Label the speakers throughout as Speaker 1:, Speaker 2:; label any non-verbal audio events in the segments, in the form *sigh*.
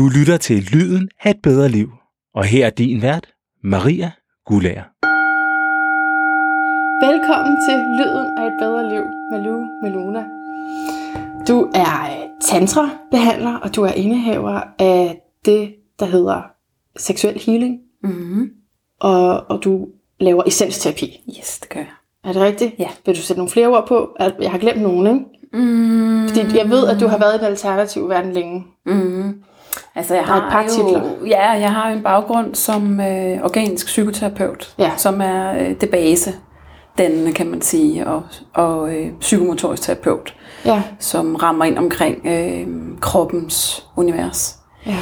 Speaker 1: Du lytter til Lyden af et bedre liv. Og her er din vært, Maria Gulager.
Speaker 2: Velkommen til Lyden af et bedre liv med Lu Meluna. Du er øh, tantra-behandler, og du er indehaver af det, der hedder seksuel healing.
Speaker 3: Mm-hmm.
Speaker 2: Og, og du laver essensterapi.
Speaker 3: Yes, det gør jeg.
Speaker 2: Er det rigtigt?
Speaker 3: Ja.
Speaker 2: Vil du sætte nogle flere ord på? At- Jeg har glemt nogen, ikke?
Speaker 3: Mm.
Speaker 2: Fordi jeg ved, at du har været i den alternative verden længe.
Speaker 3: Mm. Altså, jeg har
Speaker 2: par
Speaker 3: jo. Ja, jeg har en baggrund som øh, organisk psykoterapeut,
Speaker 2: Ja.
Speaker 3: som er øh, det base, dannende kan man sige, og, og øh, psykomotorisk terapeut,
Speaker 2: Ja.
Speaker 3: som rammer ind omkring øh, kroppens univers.
Speaker 2: ja.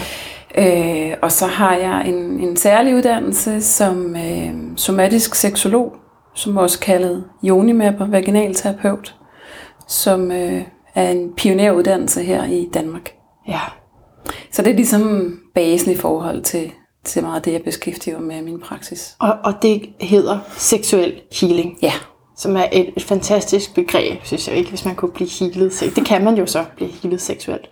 Speaker 3: Øh, og så har jeg en, en særlig uddannelse som øh, somatisk seksolog, som også kaldet yonimapper, vaginalterapeut, som øh, er en pioneruddannelse her i Danmark.
Speaker 2: Ja.
Speaker 3: Så det er ligesom basen i forhold til, til meget af det, jeg beskæftiger med i min praksis.
Speaker 2: Og, og det hedder seksuel healing.
Speaker 3: Ja,
Speaker 2: som er et, et fantastisk begreb, synes jeg ikke, hvis man kunne blive healet. Det kan man jo så, blive healet seksuelt.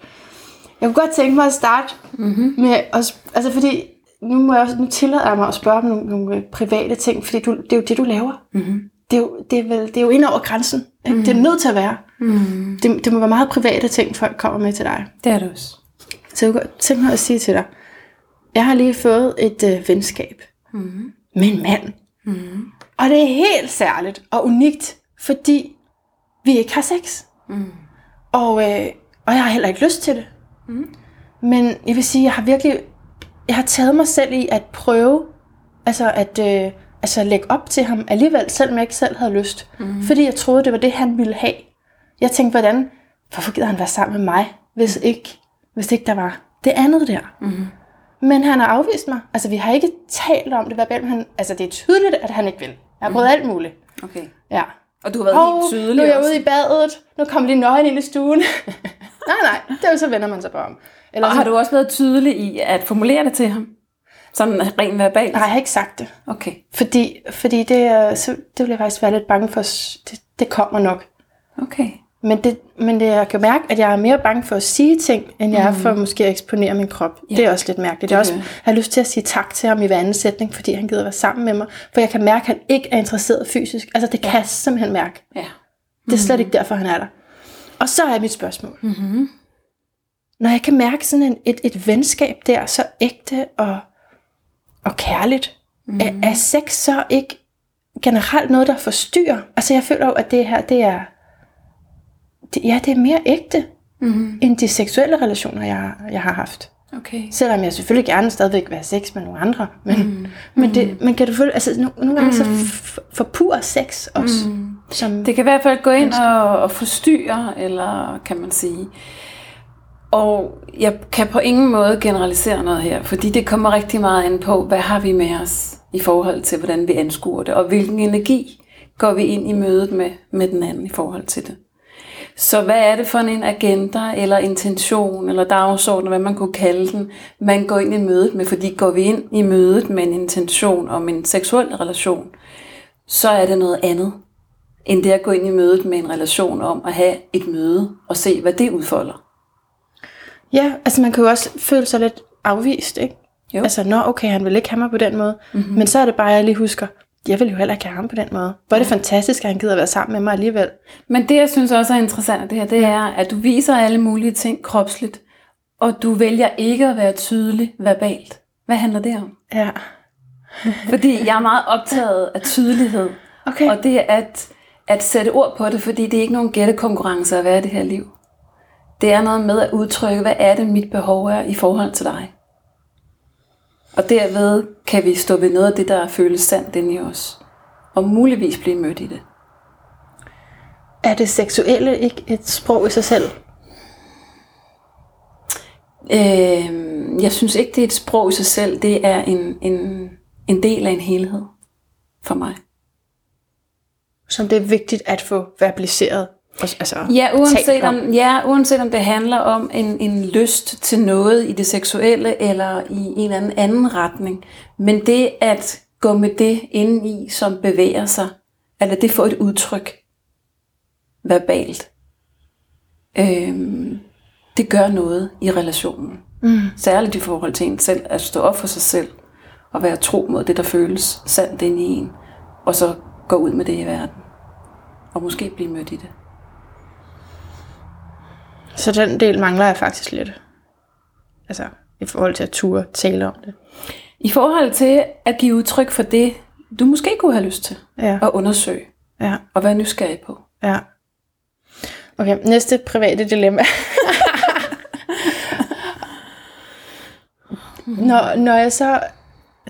Speaker 2: Jeg kunne godt tænke mig at starte mm-hmm. med, at, altså fordi, nu, må jeg også, nu tillader jeg mig at spørge om nogle, nogle øh, private ting, fordi du, det er jo det, du laver.
Speaker 3: mm-hmm.
Speaker 2: Det er jo, det er vel, det er jo ind over grænsen. Mm. Det er nødt til at være.
Speaker 3: Mm.
Speaker 2: Det, det må være meget private ting, folk kommer med til dig.
Speaker 3: det er det også.
Speaker 2: Så jeg kunne godt tænke mig at sige til dig, jeg har lige fået et øh, venskab
Speaker 3: Mm.
Speaker 2: med en mand,
Speaker 3: Mm.
Speaker 2: Og det er helt særligt og unikt, fordi vi ikke har sex.
Speaker 3: Mm.
Speaker 2: Og, øh, og jeg har heller ikke lyst til det.
Speaker 3: Mm.
Speaker 2: Men jeg vil sige, jeg har virkelig jeg har taget mig selv i at prøve altså at øh, altså lægge op til ham alligevel, selvom jeg ikke selv havde lyst. Mm. Fordi jeg troede, det var det, han ville have. Jeg tænkte, hvordan, hvorfor gider han være sammen med mig, hvis ikke, hvis ikke der var det andet der.
Speaker 3: Mm.
Speaker 2: Men han har afvist mig. Altså, vi har ikke talt om det verbalt, han, altså, det er tydeligt, at han ikke vil. Jeg har prøvet alt muligt.
Speaker 3: Okay.
Speaker 2: Ja.
Speaker 3: Og du har været
Speaker 2: Og
Speaker 3: helt tydelig
Speaker 2: nu er jeg
Speaker 3: også.
Speaker 2: ude i badet. Nu kommer lige nøgen ind i stuen. *laughs* nej, nej. Det er jo så vender man sig på om. Eller
Speaker 3: Og har du også været tydelig i at formulere det til ham? Sådan rent verbalt?
Speaker 2: Nej, jeg har ikke sagt det.
Speaker 3: Okay.
Speaker 2: Fordi, fordi det, er- så, det vil jeg faktisk være lidt bange for. Det, det kommer nok.
Speaker 3: Okay.
Speaker 2: Men, det, men det, jeg kan mærke, at jeg er mere bange for at sige ting, end jeg er for måske at eksponere min krop.
Speaker 3: Ja.
Speaker 2: Det er også lidt mærkeligt. Det er
Speaker 3: Det
Speaker 2: også, jeg har lyst til at sige tak til ham i hver anden sætning, fordi han gider være sammen med mig. For jeg kan mærke, at han ikke er interesseret fysisk. Altså det kan jeg simpelthen mærke.
Speaker 3: Ja.
Speaker 2: Det er slet ikke derfor, han er der. Og så er mit spørgsmål.
Speaker 3: Mm-hmm.
Speaker 2: Når jeg kan mærke sådan en, et, et venskab der, så ægte og, og kærligt, mm. er, er sex så ikke generelt noget, der forstyrrer? Altså jeg føler jo, at det her, det er, det, ja, det er mere ægte,
Speaker 3: Mm-hmm.
Speaker 2: end de seksuelle relationer, jeg, jeg har haft.
Speaker 3: Okay.
Speaker 2: Selvom jeg selvfølgelig gerne stadigvæk vil have sex med nogle andre. Men, mm. men, det, men kan du føle, altså no, nogle gange så f- forpurer sex også. Mm. Som,
Speaker 3: Det kan i hvert fald gå ind og, og forstyrre, eller kan man sige. Og jeg kan på ingen måde generalisere noget her, fordi det kommer rigtig meget ind på, hvad har vi med os i forhold til, hvordan vi anskuer det, og hvilken energi går vi ind i mødet med, med den anden i forhold til det. Så hvad er det for en agenda, eller intention, eller dagsorden, hvad man kunne kalde den, man går ind i mødet med, fordi går vi ind i mødet med en intention om en seksuel relation, så er det noget andet, end det at gå ind i mødet med en relation om at have et møde og se, hvad det udfolder.
Speaker 2: ja, altså man kan jo også føle sig lidt afvist, ikke?
Speaker 3: Jo.
Speaker 2: Altså, nå okay, han vil ikke have mig på den måde. Mm-hmm. Men så er det bare, at jeg lige husker, jeg vil jo heller ikke have ham på den måde. Hvor er det fantastisk, at han gider være sammen med mig alligevel.
Speaker 3: Men det, jeg synes også er interessant af det her, det er, at du viser alle mulige ting kropsligt, og du vælger ikke at være tydelig verbalt. Hvad handler det om?
Speaker 2: Ja. *laughs*
Speaker 3: Fordi jeg er meget optaget af tydelighed,
Speaker 2: Okay.
Speaker 3: og det er at, at sætte ord på det, fordi det er ikke nogen gættekonkurrence at være i det her liv. Det er noget med at udtrykke, hvad er det, mit behov er i forhold til dig. Og derved kan vi stå ved noget af det, der føles sandt inde i os. Og muligvis blive mødt i det.
Speaker 2: Er det seksuelle ikke et sprog i sig selv?
Speaker 3: Øh, jeg synes ikke, det er et sprog i sig selv. Det er en, en, en del af en helhed for mig.
Speaker 2: Som det er vigtigt at få verbaliseret. Altså,
Speaker 3: Ja, uanset om, ja, uanset om det handler om en, en lyst til noget i det seksuelle, eller i en eller anden anden retning. Men det at gå med det ind i, som bevæger sig, eller det får et udtryk verbalt, øhm, det gør noget i relationen. Mm. Særligt i forhold til en selv, at stå op for sig selv, og være tro mod det, der føles sandt inde i en, og så gå ud med det i verden. Og måske blive mødt i det.
Speaker 2: Så den del mangler jeg faktisk lidt. Altså, i forhold til at ture tale om det.
Speaker 3: I forhold til at give udtryk for det, du måske kunne have lyst til
Speaker 2: Ja.
Speaker 3: at undersøge
Speaker 2: Ja.
Speaker 3: og være nysgerrig på.
Speaker 2: Ja. Okay, næste private dilemma. *laughs* når, når jeg så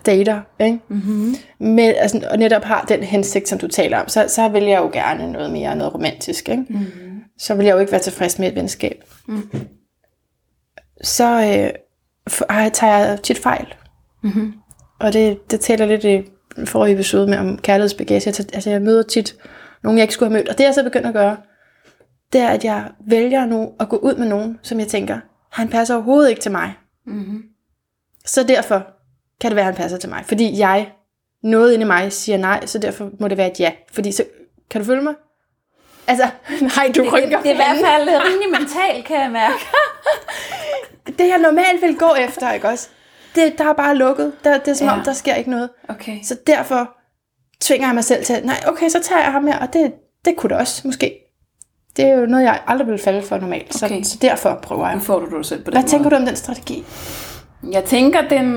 Speaker 2: dater, ikke? Mm-hmm. Med, altså, og netop har den hensigt, som du taler om, så, så vil jeg jo gerne noget mere, noget romantisk. Ikke? Mm-hmm. Så vil jeg jo ikke være tilfreds med et venskab. Mm. Så øh, for, tager jeg tit fejl. Mm-hmm. Og det, det taler lidt i forrige episode med om kærlighedsbagage. Jeg, altså, jeg møder tit nogen, jeg ikke skulle have mødt. Og det er jeg så begyndt at gøre, det er, at jeg vælger nu at gå ud med nogen, som jeg tænker, han passer overhovedet ikke til mig.
Speaker 3: Mm-hmm.
Speaker 2: Så derfor kan det være, at han passer til mig. Fordi jeg, noget inde i mig siger nej, så derfor må det være et ja. Fordi så, kan du følge mig? Altså, *laughs* nej, du rynker
Speaker 3: Det er i hvert fald rimelig mentalt, kan jeg mærke. *laughs*
Speaker 2: Det jeg normalt vil gå efter, ikke også? Det, der er bare lukket. Der, det er som
Speaker 3: Ja.
Speaker 2: om, der sker ikke noget.
Speaker 3: Okay.
Speaker 2: Så derfor tvinger jeg mig selv til, nej, okay, så tager jeg ham her, og det, det kunne det også, måske. Det er jo noget, jeg aldrig vil falde for normalt.
Speaker 3: Okay.
Speaker 2: Så, så derfor prøver
Speaker 3: Nu
Speaker 2: jeg.
Speaker 3: får du dig selv på den
Speaker 2: Hvad
Speaker 3: måde.
Speaker 2: tænker du om den strategi?
Speaker 3: Jeg tænker, den,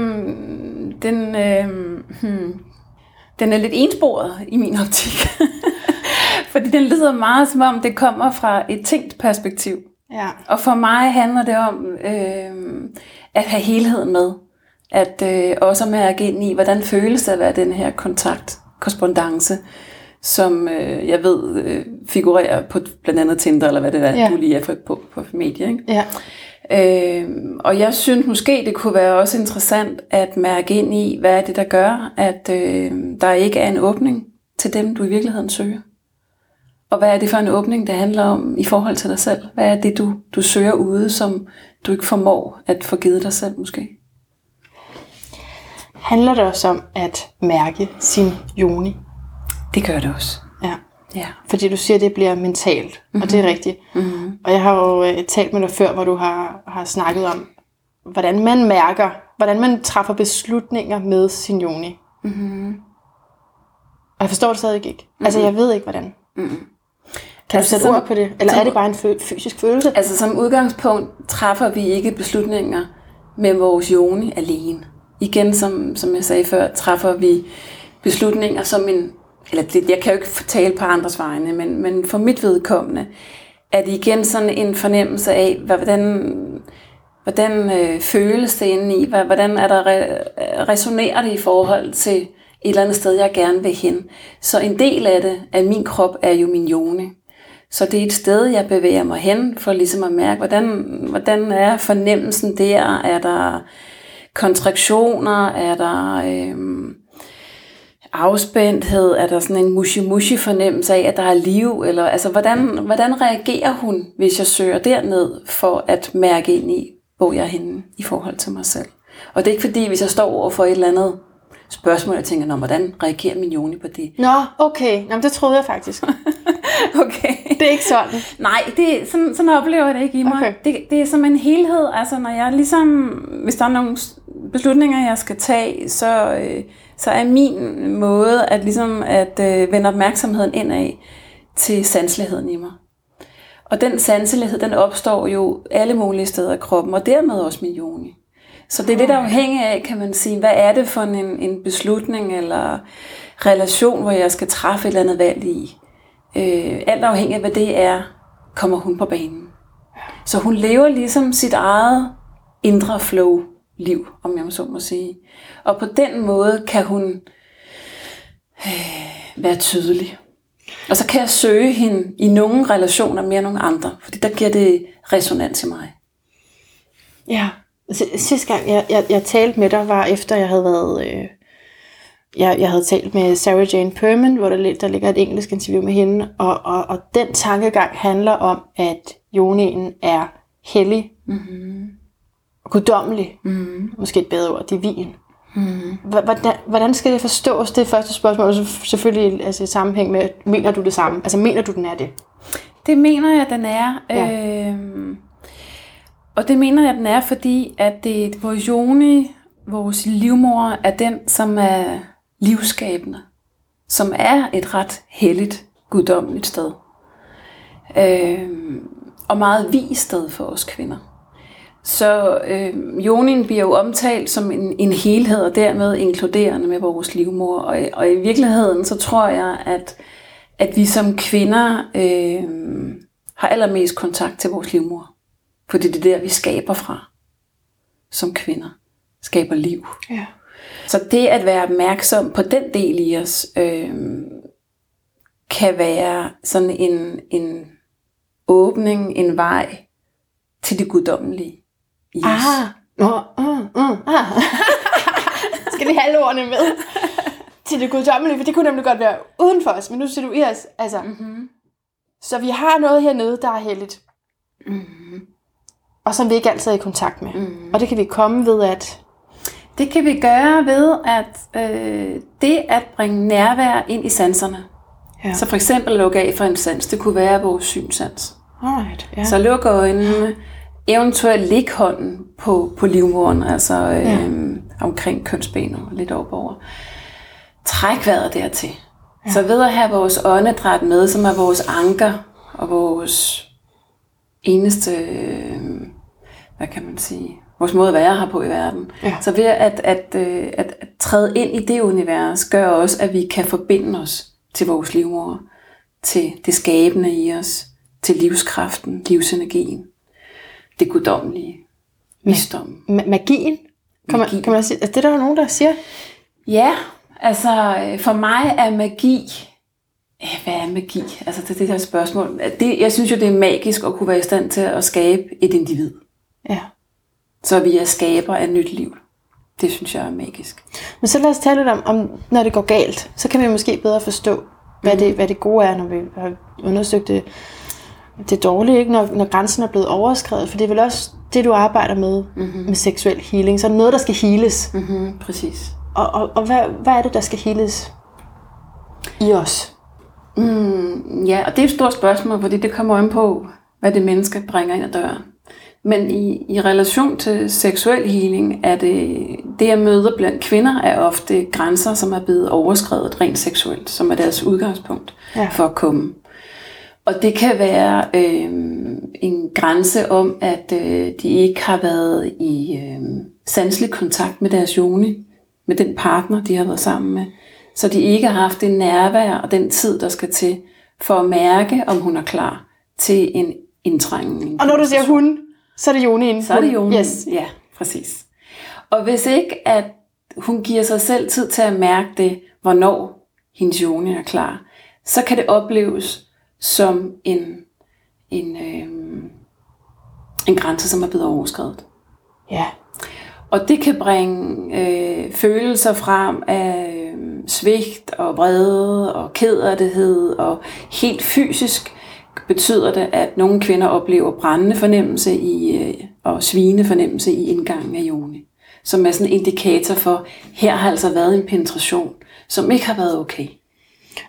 Speaker 3: den, øh, hmm, den er lidt ensporet i min optik. *laughs* Fordi den lyder meget som om, det kommer fra et tænkt perspektiv.
Speaker 2: Ja.
Speaker 3: Og for mig handler det om øh, at have helheden med. At øh, også mærke ind i, hvordan føles det at være den her kontakt, korrespondence, som øh, jeg ved øh, figurerer på blandt andet Tinder, eller hvad det er,
Speaker 2: Ja.
Speaker 3: du lige er på, på medie. Ikke?
Speaker 2: Ja.
Speaker 3: Øh, og jeg synes måske, det kunne være også interessant at mærke ind i, hvad er det, der gør, at øh, der ikke er en åbning til dem, du i virkeligheden søger. Og hvad er det for en åbning, det handler om i forhold til dig selv? Hvad er det, du, du søger ude, som du ikke formår at få givet dig selv måske?
Speaker 2: Handler det også om at mærke sin joni?
Speaker 3: Det gør det også.
Speaker 2: Ja.
Speaker 3: Ja.
Speaker 2: Fordi du siger, at det bliver mentalt, mm-hmm. og det er rigtigt. Mm-hmm. Og jeg har jo øh, talt med dig før, hvor du har, har snakket om, hvordan man mærker, hvordan man træffer beslutninger med sin joni. Mm-hmm. Og jeg forstår det stadig ikke. Mm-hmm. Altså, jeg ved ikke, hvordan. Mm-hmm. Kan du sætte
Speaker 3: som-
Speaker 2: ord på det? Eller
Speaker 3: som-
Speaker 2: er det bare en fø- fysisk følelse?
Speaker 3: Altså som udgangspunkt træffer vi ikke beslutninger med vores joni alene. Igen, som, som jeg sagde før, træffer vi beslutninger som en, eller det, jeg kan jo ikke tale på andres vegne, men, men for mit vedkommende, er det igen sådan en fornemmelse af, hvordan, hvordan øh, føles det inde i, hvordan er der re, resonerer det i forhold til et eller andet sted, jeg gerne vil hen. Så en del af det, af min krop, er jo min joni. Så det er et sted, jeg bevæger mig hen, for ligesom at mærke, hvordan, hvordan er fornemmelsen der? Er der kontraktioner? Er der øhm, afspændthed? Er der sådan en mushi-mushi fornemmelse af, at der er liv? Eller, altså, hvordan, hvordan reagerer hun, hvis jeg søger derned for at mærke ind i, hvor jeg er henne i forhold til mig selv? Og det er ikke fordi, hvis jeg står over for et eller andet spørgsmål, jeg tænker, Nå, hvordan reagerer min joni på det?
Speaker 2: Nå, okay. Nå, det troede jeg faktisk. *laughs* *laughs*
Speaker 3: Okay.
Speaker 2: det er ikke sådan.
Speaker 3: Nej, det, sådan, sådan oplever jeg det ikke i mig.
Speaker 2: Okay.
Speaker 3: Det, det er som en helhed. Altså, når jeg ligesom, hvis der er nogle beslutninger, jeg skal tage, så, øh, så er min måde at, ligesom at øh, vende opmærksomheden indad til sanseligheden i mig. Og den sanselighed, den opstår jo alle mulige steder af kroppen, og dermed også min joni. Så det er lidt afhængigt af, kan man sige, hvad er det for en, en beslutning eller relation, hvor jeg skal træffe et eller andet valg i. Øh, alt afhængig af, hvad det er, kommer hun på banen. Så hun lever ligesom sit eget indre flow-liv, om jeg så må sige. Og på den måde kan hun øh, være tydelig. Og så kan jeg søge hende i nogle relationer mere end nogle andre, fordi der giver det resonans i mig.
Speaker 2: Ja. S- Sidste gang, jeg, jeg, jeg talte med dig, var efter jeg havde været... Øh, jeg, jeg havde talt med Sarah Jane Perman, hvor der, der ligger et engelsk interview med hende, og, og, og den tankegang handler om, at jonien er hellig, mm-hmm. guddommelig, mm-hmm. måske et bedre ord, divin. Mm-hmm. Hvordan, hvordan skal det forstås, det første spørgsmål, og så selvfølgelig altså, i sammenhæng med, mener du det samme? Altså mener du, den er det?
Speaker 3: Det mener jeg, den er.
Speaker 2: Ja.
Speaker 3: Øhm, Og det mener jeg, den er, fordi at det, vores joni, vores livmor, er den, som er livskabende. Som er et ret helligt, guddommeligt sted. Øh, og meget vis sted for os kvinder. Så øh, jonin bliver jo omtalt som en, en helhed, og dermed inkluderende med vores livmor. Og, og i virkeligheden, så tror jeg, at, at vi som kvinder øh, har allermest kontakt til vores livmor. Fordi det er der, vi skaber fra som kvinder. Skaber liv.
Speaker 2: Ja.
Speaker 3: Så det at være opmærksom på den del i os, øh, kan være sådan en, en åbning, en vej til det guddommelige i os.
Speaker 2: Ah. Uh, uh, ah. *laughs* Skal vi have ordene med? Til det guddommelige, for det kunne nemlig godt være uden for os, men nu siger du i os. Altså. Mm-hmm. Så vi har noget hernede, der er heldigt. Mm-hmm. Og som vi ikke altid er i kontakt med. Mm-hmm. Og det kan vi komme ved, at
Speaker 3: Det kan vi gøre ved at øh, det at bringe nærvær ind i sanserne.
Speaker 2: Ja.
Speaker 3: Så for eksempel lukke af for en sans, det kunne være vores synsans.
Speaker 2: Alright, ja.
Speaker 3: Så luk øjnene, eventuelt læg hånden på, på livmoderen, altså øh, ja. omkring kønsbenet, lidt op over. Træk vejret dertil. Ja. Så ved at have vores åndedræt med, som er vores anker og vores eneste, øh, hvad kan man sige, vores måde at være her på i verden.
Speaker 2: Ja.
Speaker 3: Så ved at, at, øh, at, at træde ind i det univers, gør også, at vi kan forbinde os til vores livmor, til det skabende i os, til livskraften, livsenergien, det guddommelige, visdom.
Speaker 2: Ma- magien, kan man, kan man sige. Altså, det er der jo nogen, der siger.
Speaker 3: Ja, altså øh, for mig er magi, hvad er magi? Altså det er det her spørgsmål. Det, jeg synes jo, det er magisk at kunne være i stand til at skabe et individ.
Speaker 2: Ja.
Speaker 3: Så vi er skaber af nyt liv. Det synes jeg er magisk.
Speaker 2: Men så lad os tale lidt om, om, når det går galt. Så kan vi måske bedre forstå, hvad, det, hvad det gode er, når vi har undersøgt det, det dårlige, ikke? Når, når grænsen er blevet overskrevet. For det er vel også det, du arbejder med, mm-hmm. med seksuel healing. Så er noget, der skal heales. Mm.
Speaker 3: Mm-hmm, præcis.
Speaker 2: Og, og, og hvad, hvad er det, der skal heales i os?
Speaker 3: Mm, ja, og det er et stort spørgsmål, fordi det kommer an på, hvad det menneske bringer ind ad døren. Men i, i relation til seksuel healing, er det, det jeg møder blandt kvinder, er ofte grænser, som er blevet overskrevet rent seksuelt, som er deres udgangspunkt
Speaker 2: Ja.
Speaker 3: for at komme. Og det kan være øh, en grænse om, at øh, de ikke har været i øh, sanselig kontakt med deres joni, med den partner, de har været sammen med. Så de ikke har haft det nærvær og den tid, der skal til, for at mærke, om hun er klar til en indtrængen. en
Speaker 2: Og når du siger hun, så er det Jonien.
Speaker 3: Så er det Jonas.
Speaker 2: Yes.
Speaker 3: Ja, præcis. Og hvis ikke, at hun giver sig selv tid til at mærke det, hvornår hendes joni er klar, så kan det opleves som en, en, øh, en grænse, som er blevet overskrevet.
Speaker 2: Ja.
Speaker 3: Og det kan bringe øh, følelser frem af øh, svigt og vrede og kederlighed og helt fysisk betyder det, at nogle kvinder oplever brændende fornemmelse i, øh, og svigende fornemmelse i indgangen af joni. Som er sådan en indikator for, her har altså været en penetration, som ikke har været okay.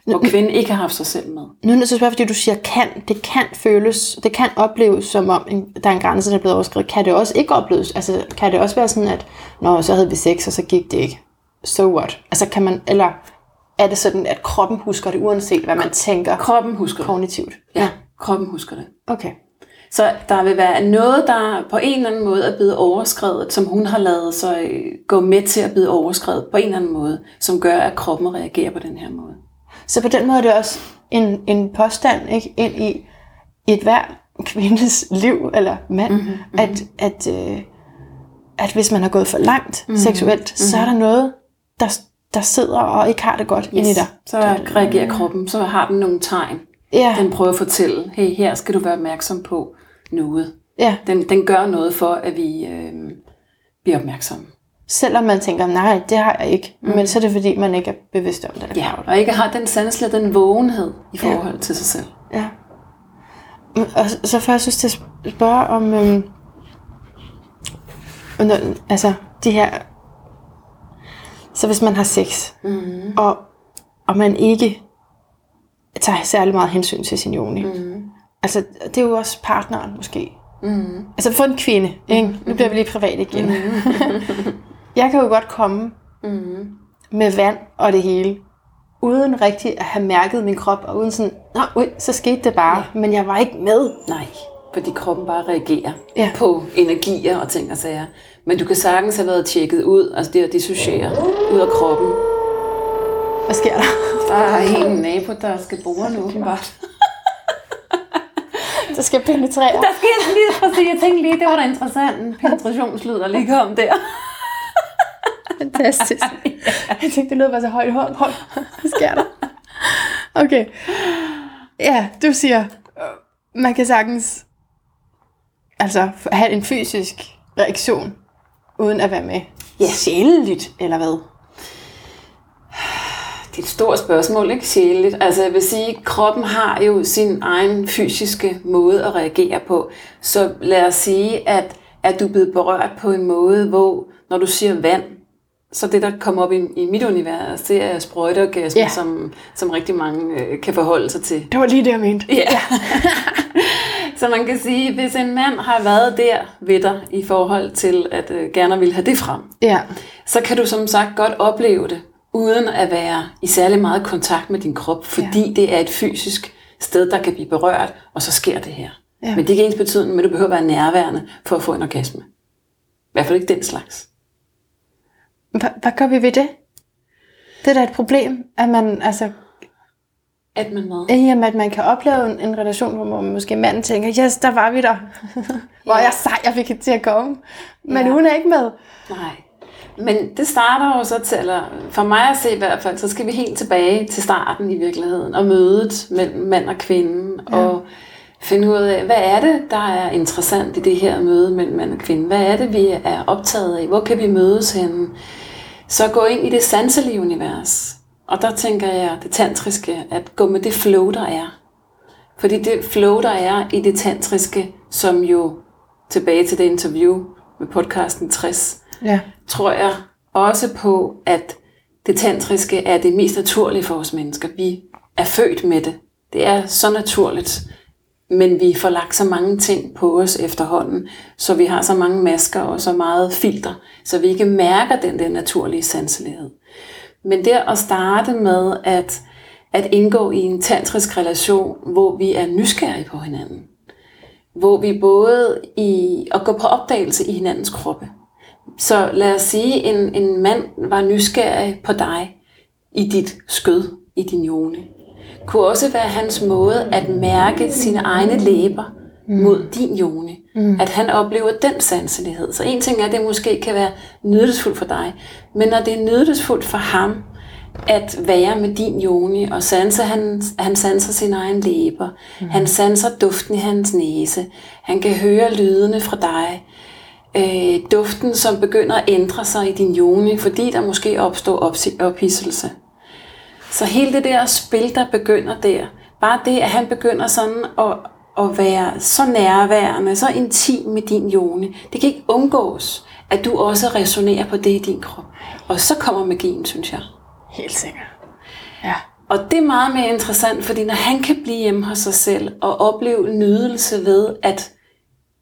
Speaker 3: Og kvinden ikke har haft sig selv med.
Speaker 2: Nu er til at spørge, fordi du siger kan. Det kan føles, det kan opleves som om, en, der er en grænse, der er blevet overskrevet. Kan det også ikke opleves? Altså, kan det også være sådan, at Nå, så havde vi sex, og så gik det ikke. So what? Altså, kan man, eller er det sådan, at kroppen husker det, uanset hvad man tænker
Speaker 3: Kroppen husker det.
Speaker 2: kognitivt?
Speaker 3: Ja, kroppen husker det.
Speaker 2: Okay.
Speaker 3: Så der vil være noget, der på en eller anden måde er blevet overskrevet, som hun har lavet sig øh, gå med til at blive overskrevet på en eller anden måde, som gør, at kroppen reagerer på den her måde.
Speaker 2: Så på den måde er det også en, en påstand ikke, ind i et hver kvindes liv, eller mand, mm-hmm, at, at, øh, at hvis man har gået for langt mm-hmm, seksuelt, mm-hmm. så er der noget, der, der sidder og ikke har det godt yes. inde i dig.
Speaker 3: Så reagerer kroppen, så har den nogle tegn.
Speaker 2: Ja,
Speaker 3: Den prøver at fortælle, hey, her skal du være opmærksom på noget.
Speaker 2: ja.
Speaker 3: Den, den gør noget for, at vi øh, bliver opmærksomme.
Speaker 2: Selvom man tænker, nej, det har jeg ikke. Mm. Men så er det fordi, man ikke er bevidst om det.
Speaker 3: Ja, og ikke har den sanselige, den vågenhed i forhold til sig selv.
Speaker 2: Ja. Mm, Og så- får jeg synes til at spørge om, øhm, når, altså de her, så hvis man har sex, mm. og, og man ikke tager særlig meget hensyn til sin joni, mm. altså det er jo også partneren måske, Mm. Altså for en kvinde, ikke? Nu bliver vi lige privat igen. Mm. *laughs* jeg kan jo godt komme mm. med vand og det hele, uden rigtig at have mærket min krop, og uden sådan, nå, ui, så skete det bare, ja. men jeg var ikke med.
Speaker 3: Nej, fordi kroppen bare reagerer
Speaker 2: Ja.
Speaker 3: på energier og ting og sager. Men du kan sagtens have været tjekket ud, altså det at dissociere ud af kroppen.
Speaker 2: Hvad sker der?
Speaker 3: Der er en nabo, der skal bore nu, åbenbart. *laughs*
Speaker 2: Der skal penetrere.
Speaker 3: Der skal jeg lige præcis, jeg tænkte lige, det var da interessant, en penetrationslyd, der lige kom der.
Speaker 2: Fantastisk. *laughs* Jeg tænkte, det lød bare så højt. Hold, hold. Hvad sker der? Okay. Ja, du siger, øh, man kan sagtens altså, have en fysisk reaktion, uden at være med.
Speaker 3: Ja.
Speaker 2: Sjældent, eller hvad?
Speaker 3: Det er et stort spørgsmål, ikke sjældent. Altså jeg vil sige, at kroppen har jo sin egen fysiske måde at reagere på. Så lad os sige, at, at du er blevet berørt på en måde, hvor når du siger vand, så det, der kommer op i, i mit univers, det er sprøjteorgasme,
Speaker 2: Ja.
Speaker 3: ja. som, som rigtig mange øh, kan forholde sig til.
Speaker 2: Det var lige det, jeg mente.
Speaker 3: Ja. *laughs* så man kan sige, hvis en mand har været der ved dig i forhold til at øh, gerne vil have det frem,
Speaker 2: Ja.
Speaker 3: så kan du som sagt godt opleve det, uden at være i særlig meget kontakt med din krop, fordi ja. det er et fysisk sted, der kan blive berørt, og så sker det her.
Speaker 2: Ja.
Speaker 3: Men det er ikke ens betydning, at du behøver at være nærværende for at få en orgasme. I hvert fald ikke den slags.
Speaker 2: Hva- hvad gør vi ved det? Det er da et problem, at man, altså,
Speaker 3: At man med.
Speaker 2: Jamen, at man kan opleve en, en relation, hvor man måske manden tænker, yes, der var vi der. *laughs* hvor
Speaker 3: Ja.
Speaker 2: jeg sej, jeg fik det til at komme. Men
Speaker 3: Ja.
Speaker 2: hun er ikke med.
Speaker 3: Nej. Men det starter jo så til, eller for mig at se i hvert fald, så skal vi helt tilbage til starten i virkeligheden, og mødet mellem mand og kvinde, ja. og finde ud af, hvad er det, der er interessant i det her møde mellem mand og kvinde? Hvad er det, vi er optaget af? Hvor kan vi mødes henne? Så gå ind i det sanselige univers. Og der tænker jeg, det tantriske, at gå med det flow, der er. Fordi det flow, der er i det tantriske, som jo tilbage til det interview med podcasten 60,
Speaker 2: Ja.
Speaker 3: tror jeg også på, at det tantriske er det mest naturlige for os mennesker. Vi er født med det. Det er så naturligt. Men vi får lagt så mange ting på os efterhånden, så vi har så mange masker og så meget filter, så vi ikke mærker den der naturlige sanselighed. Men det at starte med at, at indgå i en tantrisk relation, hvor vi er nysgerrige på hinanden, hvor vi både i at gå på opdagelse i hinandens kroppe. Så lad os sige, en, en mand var nysgerrig på dig i dit skød, i din jone. Kunne også være hans måde at mærke sine egne læber mod din jone. Mm. At han oplever den sanselighed. Så en ting er, at det måske kan være nydelsesfuldt for dig, men når det er nydelsesfuldt for ham, at være med din joni, og sanse, han, han sanser sine egne læber. Mm. Han sanser duften i hans næse. Han kan høre lydene fra dig. Øh, duften, som begynder at ændre sig i din joni, fordi der måske opstår ophidselse. Så hele det der spil, der begynder der, bare det, at han begynder sådan at, at være så nærværende, så intim med din jone, det kan ikke undgås, at du også resonerer på det i din krop. Og så kommer magien, synes jeg.
Speaker 2: Helt sikkert. Ja.
Speaker 3: Og det er meget mere interessant, fordi når han kan blive hjemme hos sig selv og opleve nydelse ved at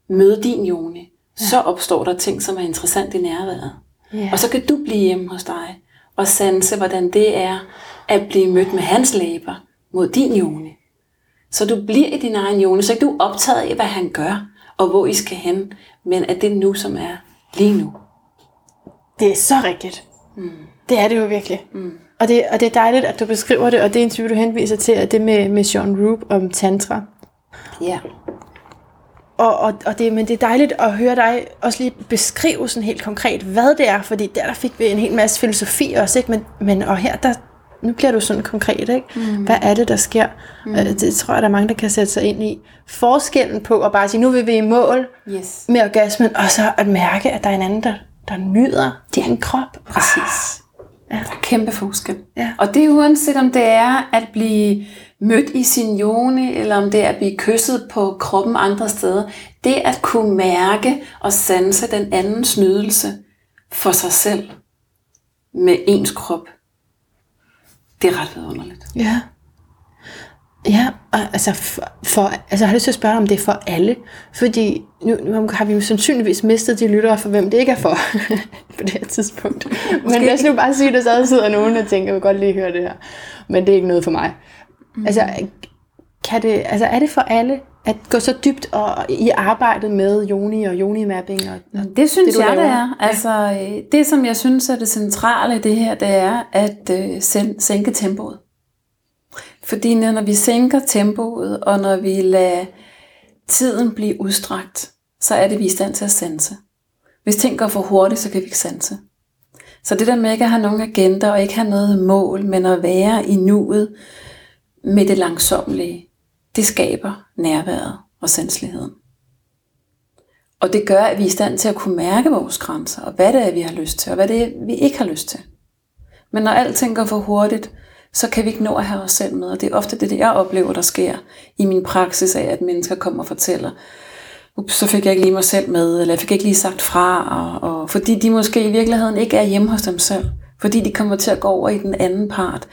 Speaker 3: møde din jone, ja. så opstår der ting, som er interessant i nærværet.
Speaker 2: Ja.
Speaker 3: Og så kan du blive hjemme hos dig og sanse, hvordan det er at blive mødt med hans læber mod din jone. Så du bliver i din egen jone, så ikke du er optaget af, hvad han gør, og hvor I skal hen, men at det nu, som er lige nu.
Speaker 2: Det er så rigtigt. Mm. Det er det jo virkelig. Mm. Og, det, og det er dejligt, at du beskriver det, og det interview, du henviser til, er det med, med Sean Roop om tantra.
Speaker 3: Ja.
Speaker 2: Og, og, og det, men det er dejligt at høre dig også lige beskrive sådan helt konkret, hvad det er, fordi der, der fik vi en hel masse filosofi også, ikke? Men, men og her, der, nu bliver du sådan konkret, ikke? Mm. Hvad er det, der sker? Mm. Det tror jeg, der er mange, der kan sætte sig ind i. Forskellen på at bare sige, nu vil vi i mål
Speaker 3: Yes.
Speaker 2: med orgasmen, og så at mærke, at der er en anden, der, der nyder din krop.
Speaker 3: Præcis. Ja. Der er kæmpe forskel.
Speaker 2: Ja.
Speaker 3: Og det er uanset om det er at blive mødt i sin jone, eller om det er at blive kysset på kroppen andre steder. Det at kunne mærke og sanse den andens nydelse for sig selv med ens krop, det er ret vidunderligt.
Speaker 2: Ja. Ja, og altså, for, for, altså jeg har lyst til at spørge, om det er for alle. Fordi nu, nu har vi jo sandsynligvis mistet de lyttere, for hvem det ikke er for *laughs* på det her tidspunkt. Men lad os nu bare sige, at der så sidder nogen, der tænker, jeg vil godt lige høre det her. Men det er ikke noget for mig. Mm. Altså, kan det, altså, er det for alle at gå så dybt og, i arbejdet med Joni og Joni-mapping? Og,
Speaker 3: det synes
Speaker 2: det,
Speaker 3: jeg, det er. Altså, øh, det, som jeg synes er det centrale i det her, det er at øh, sænke tempoet. Fordi når vi sænker tempoet, og når vi lader tiden blive udstrakt, så er det vi i stand til at sanse. Hvis ting går for hurtigt, så kan vi ikke sanse. Så det der med ikke at have nogen agenda og ikke have noget mål, men at være i nuet med det langsomlige, det skaber nærværet og sanseligheden. Og det gør, at vi er i stand til at kunne mærke vores grænser, og hvad det er, vi har lyst til, og hvad det er, vi ikke har lyst til. Men når alting går for hurtigt, så kan vi ikke nå at have os selv med. Og det er ofte det, jeg oplever, der sker i min praksis af, at mennesker kommer og fortæller, ups, så fik jeg ikke lige mig selv med, eller jeg fik ikke lige sagt fra, og, og fordi de måske i virkeligheden ikke er hjemme hos dem selv. Fordi de kommer til at gå over i den anden part,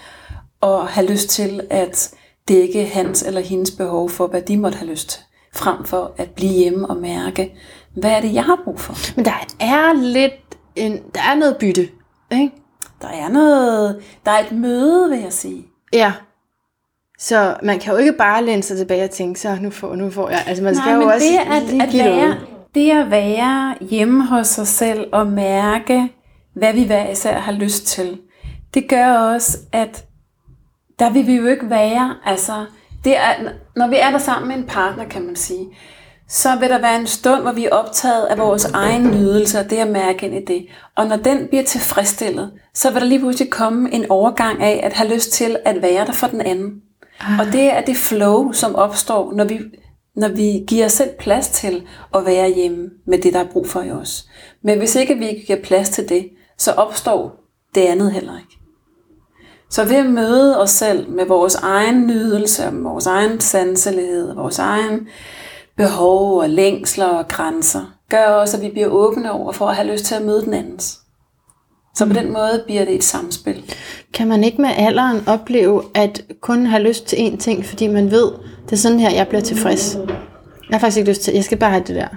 Speaker 3: og have lyst til at dække hans eller hendes behov for, hvad de måtte have lyst til, frem for at blive hjemme og mærke, hvad er det, jeg har brug for.
Speaker 2: Men der er lidt en, der er noget bytte, ikke?
Speaker 3: Der er noget, der er et møde, vil jeg sige.
Speaker 2: Ja. Så man kan jo ikke bare læne sig tilbage og tænke, så nu får, nu får jeg. Altså man skal
Speaker 3: Nej,
Speaker 2: jo
Speaker 3: men
Speaker 2: også
Speaker 3: det at,
Speaker 2: lige
Speaker 3: at
Speaker 2: give
Speaker 3: være, det at være hjemme hos sig selv og mærke, hvad vi hver især har lyst til, det gør også, at der vil vi jo ikke være, altså, det er, når vi er der sammen med en partner, kan man sige, så vil der være en stund, hvor vi er optaget af vores egen nydelse, og det at mærke ind i det. Og når den bliver tilfredsstillet, så vil der lige pludselig komme en overgang af at have lyst til at være der for den anden. Ah. Og det er det flow, som opstår, når vi, når vi giver os selv plads til at være hjemme med det, der er brug for i os. Men hvis ikke vi giver plads til det, så opstår det andet heller ikke. Så ved at møde os selv med vores egen nydelse, vores egen sanselighed, vores egen behov og længsler og grænser, gør også, at vi bliver åbne over for at have lyst til at møde den andens. Så på den måde bliver det et samspil.
Speaker 2: Kan man ikke med alderen opleve, at kun have lyst til én ting, fordi man ved, det er sådan her, jeg bliver tilfreds? Jeg har faktisk ikke lyst til, jeg skal bare have det der.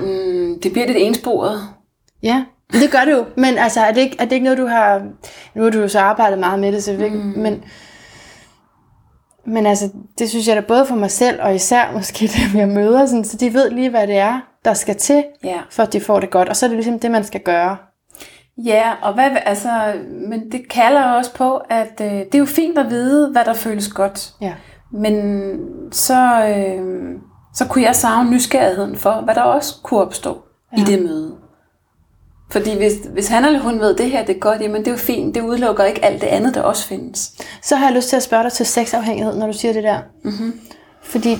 Speaker 3: Mm, det bliver lidt ensporet.
Speaker 2: Ja, det gør det jo. Men altså, er det ikke, er det ikke noget, du har... Nu har du jo så arbejdet meget med det, så mm. men, men altså, det synes jeg da både for mig selv, og især *laughs* måske dem, jeg møder, sådan, så de ved lige, hvad det er, der skal til,
Speaker 3: Ja.
Speaker 2: for at de får det godt. Og så er det ligesom det, man skal gøre.
Speaker 3: Ja, og hvad, altså, men det kalder også på, at øh, det er jo fint at vide, hvad der føles godt.
Speaker 2: Ja.
Speaker 3: Men så, øh, så kunne jeg savne nysgerrigheden for, hvad der også kunne opstå ja. i det møde. Fordi hvis, hvis han eller hun ved, det her det er godt, jamen det er jo fint. Det udelukker ikke alt det andet, der også findes.
Speaker 2: Så har jeg lyst til at spørge dig til sexafhængighed, når du siger det der. Mm-hmm. Fordi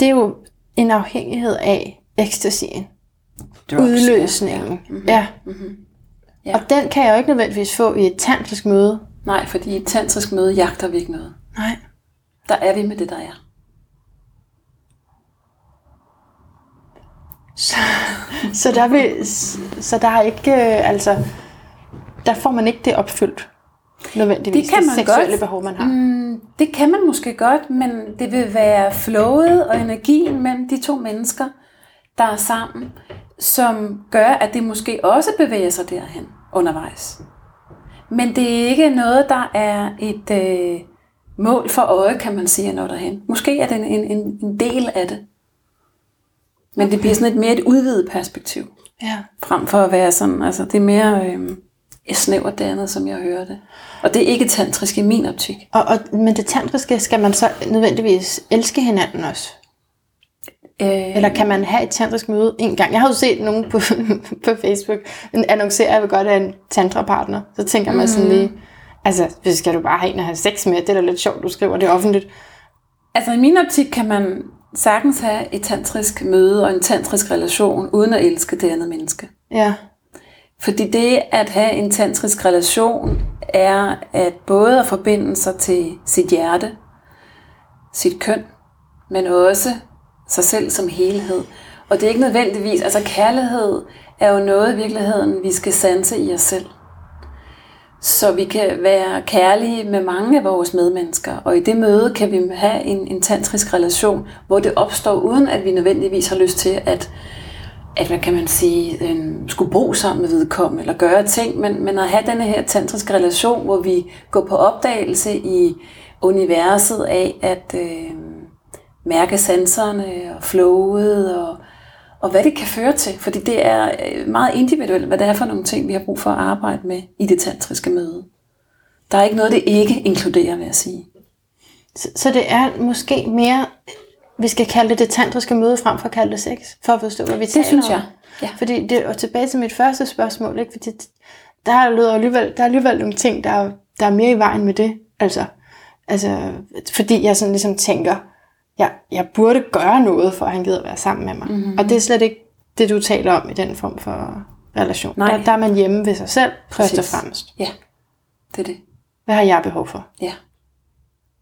Speaker 2: det er jo en afhængighed af ecstasien.
Speaker 3: Drops,
Speaker 2: Udløsningen.
Speaker 3: Ja. Mm-hmm.
Speaker 2: Ja.
Speaker 3: Ja.
Speaker 2: Og den kan jeg jo ikke nødvendigvis få i et tantrisk møde.
Speaker 3: Nej, fordi i et tantrisk møde jagter vi ikke noget.
Speaker 2: Nej.
Speaker 3: Der er vi med det, der er.
Speaker 2: Så, så, der, vil, så der er ikke, øh, altså, der får man ikke det opfyldt. Nødvendigvis,
Speaker 3: Det kan man
Speaker 2: seksuelle
Speaker 3: godt.
Speaker 2: behov, man har.
Speaker 3: Mm, det kan man måske godt, men det vil være flowet og energien mellem de to mennesker, der er sammen, som gør, at det måske også bevæger sig derhen undervejs. Men det er ikke noget, der er et øh, mål for øje, kan man sige, at nå derhen. Måske er det en, en, en del af det. Men det bliver sådan et mere et udvidet perspektiv,
Speaker 2: Ja.
Speaker 3: frem for at være sådan, altså det er mere øh, snævert det andet, som jeg hører det. Og det er ikke tantrisk i min optik.
Speaker 2: Og, og, men det tantriske, skal man så nødvendigvis elske hinanden også?
Speaker 3: Øh,
Speaker 2: Eller kan man have et tantrisk møde en gang? Jeg har jo set nogen på, *laughs* på Facebook annoncere, at jeg vil godt have en tantrapartner. Så tænker man sådan lige, altså, hvis skal du bare have en at have sex med? Det er da lidt sjovt, du skriver det offentligt.
Speaker 3: Altså i min optik kan man sagtens have et tantrisk møde og en tantrisk relation, uden at elske det andet menneske.
Speaker 2: Ja.
Speaker 3: Fordi det at have en tantrisk relation, er at både at forbinde sig til sit hjerte, sit køn, men også sig selv som helhed. Og det er ikke nødvendigvis, altså kærlighed er jo noget i virkeligheden, vi skal sanse i os selv så vi kan være kærlige med mange af vores medmennesker. Og i det møde kan vi have en, en tantrisk relation, hvor det opstår, uden at vi nødvendigvis har lyst til at, at hvad kan man sige, øh, skulle bo sammen med vedkommende, eller gøre ting, men, men at have denne her tantriske relation, hvor vi går på opdagelse i universet af at øh, mærke sanserne og flowet og og hvad det kan føre til. Fordi det er øh, meget individuelt, hvad det er for nogle ting, vi har brug for at arbejde med i det tantriske møde. Der er ikke noget, det ikke inkluderer, vil jeg sige.
Speaker 2: Så, så det er måske mere, vi skal kalde det det tantriske møde, frem for at kalde det sex, for at forstå, hvad vi
Speaker 3: Det
Speaker 2: taler
Speaker 3: synes
Speaker 2: om.
Speaker 3: jeg. Ja.
Speaker 2: Fordi det er tilbage til mit første spørgsmål, ikke? Fordi der er, lyder alligevel, der er alligevel nogle ting, der, er- der er mere i vejen med det. Altså, altså fordi jeg sådan ligesom tænker, jeg, jeg burde gøre noget, for at han gider at være sammen med mig.
Speaker 3: Mhm.
Speaker 2: Mm-hmm. Og det er slet ikke det, du taler om i den form for relation.
Speaker 3: Nej.
Speaker 2: Der, der er man hjemme ved sig selv, først og
Speaker 3: Præcis.
Speaker 2: fremmest.
Speaker 3: Ja, det er det.
Speaker 2: Hvad har jeg behov for?
Speaker 3: Ja.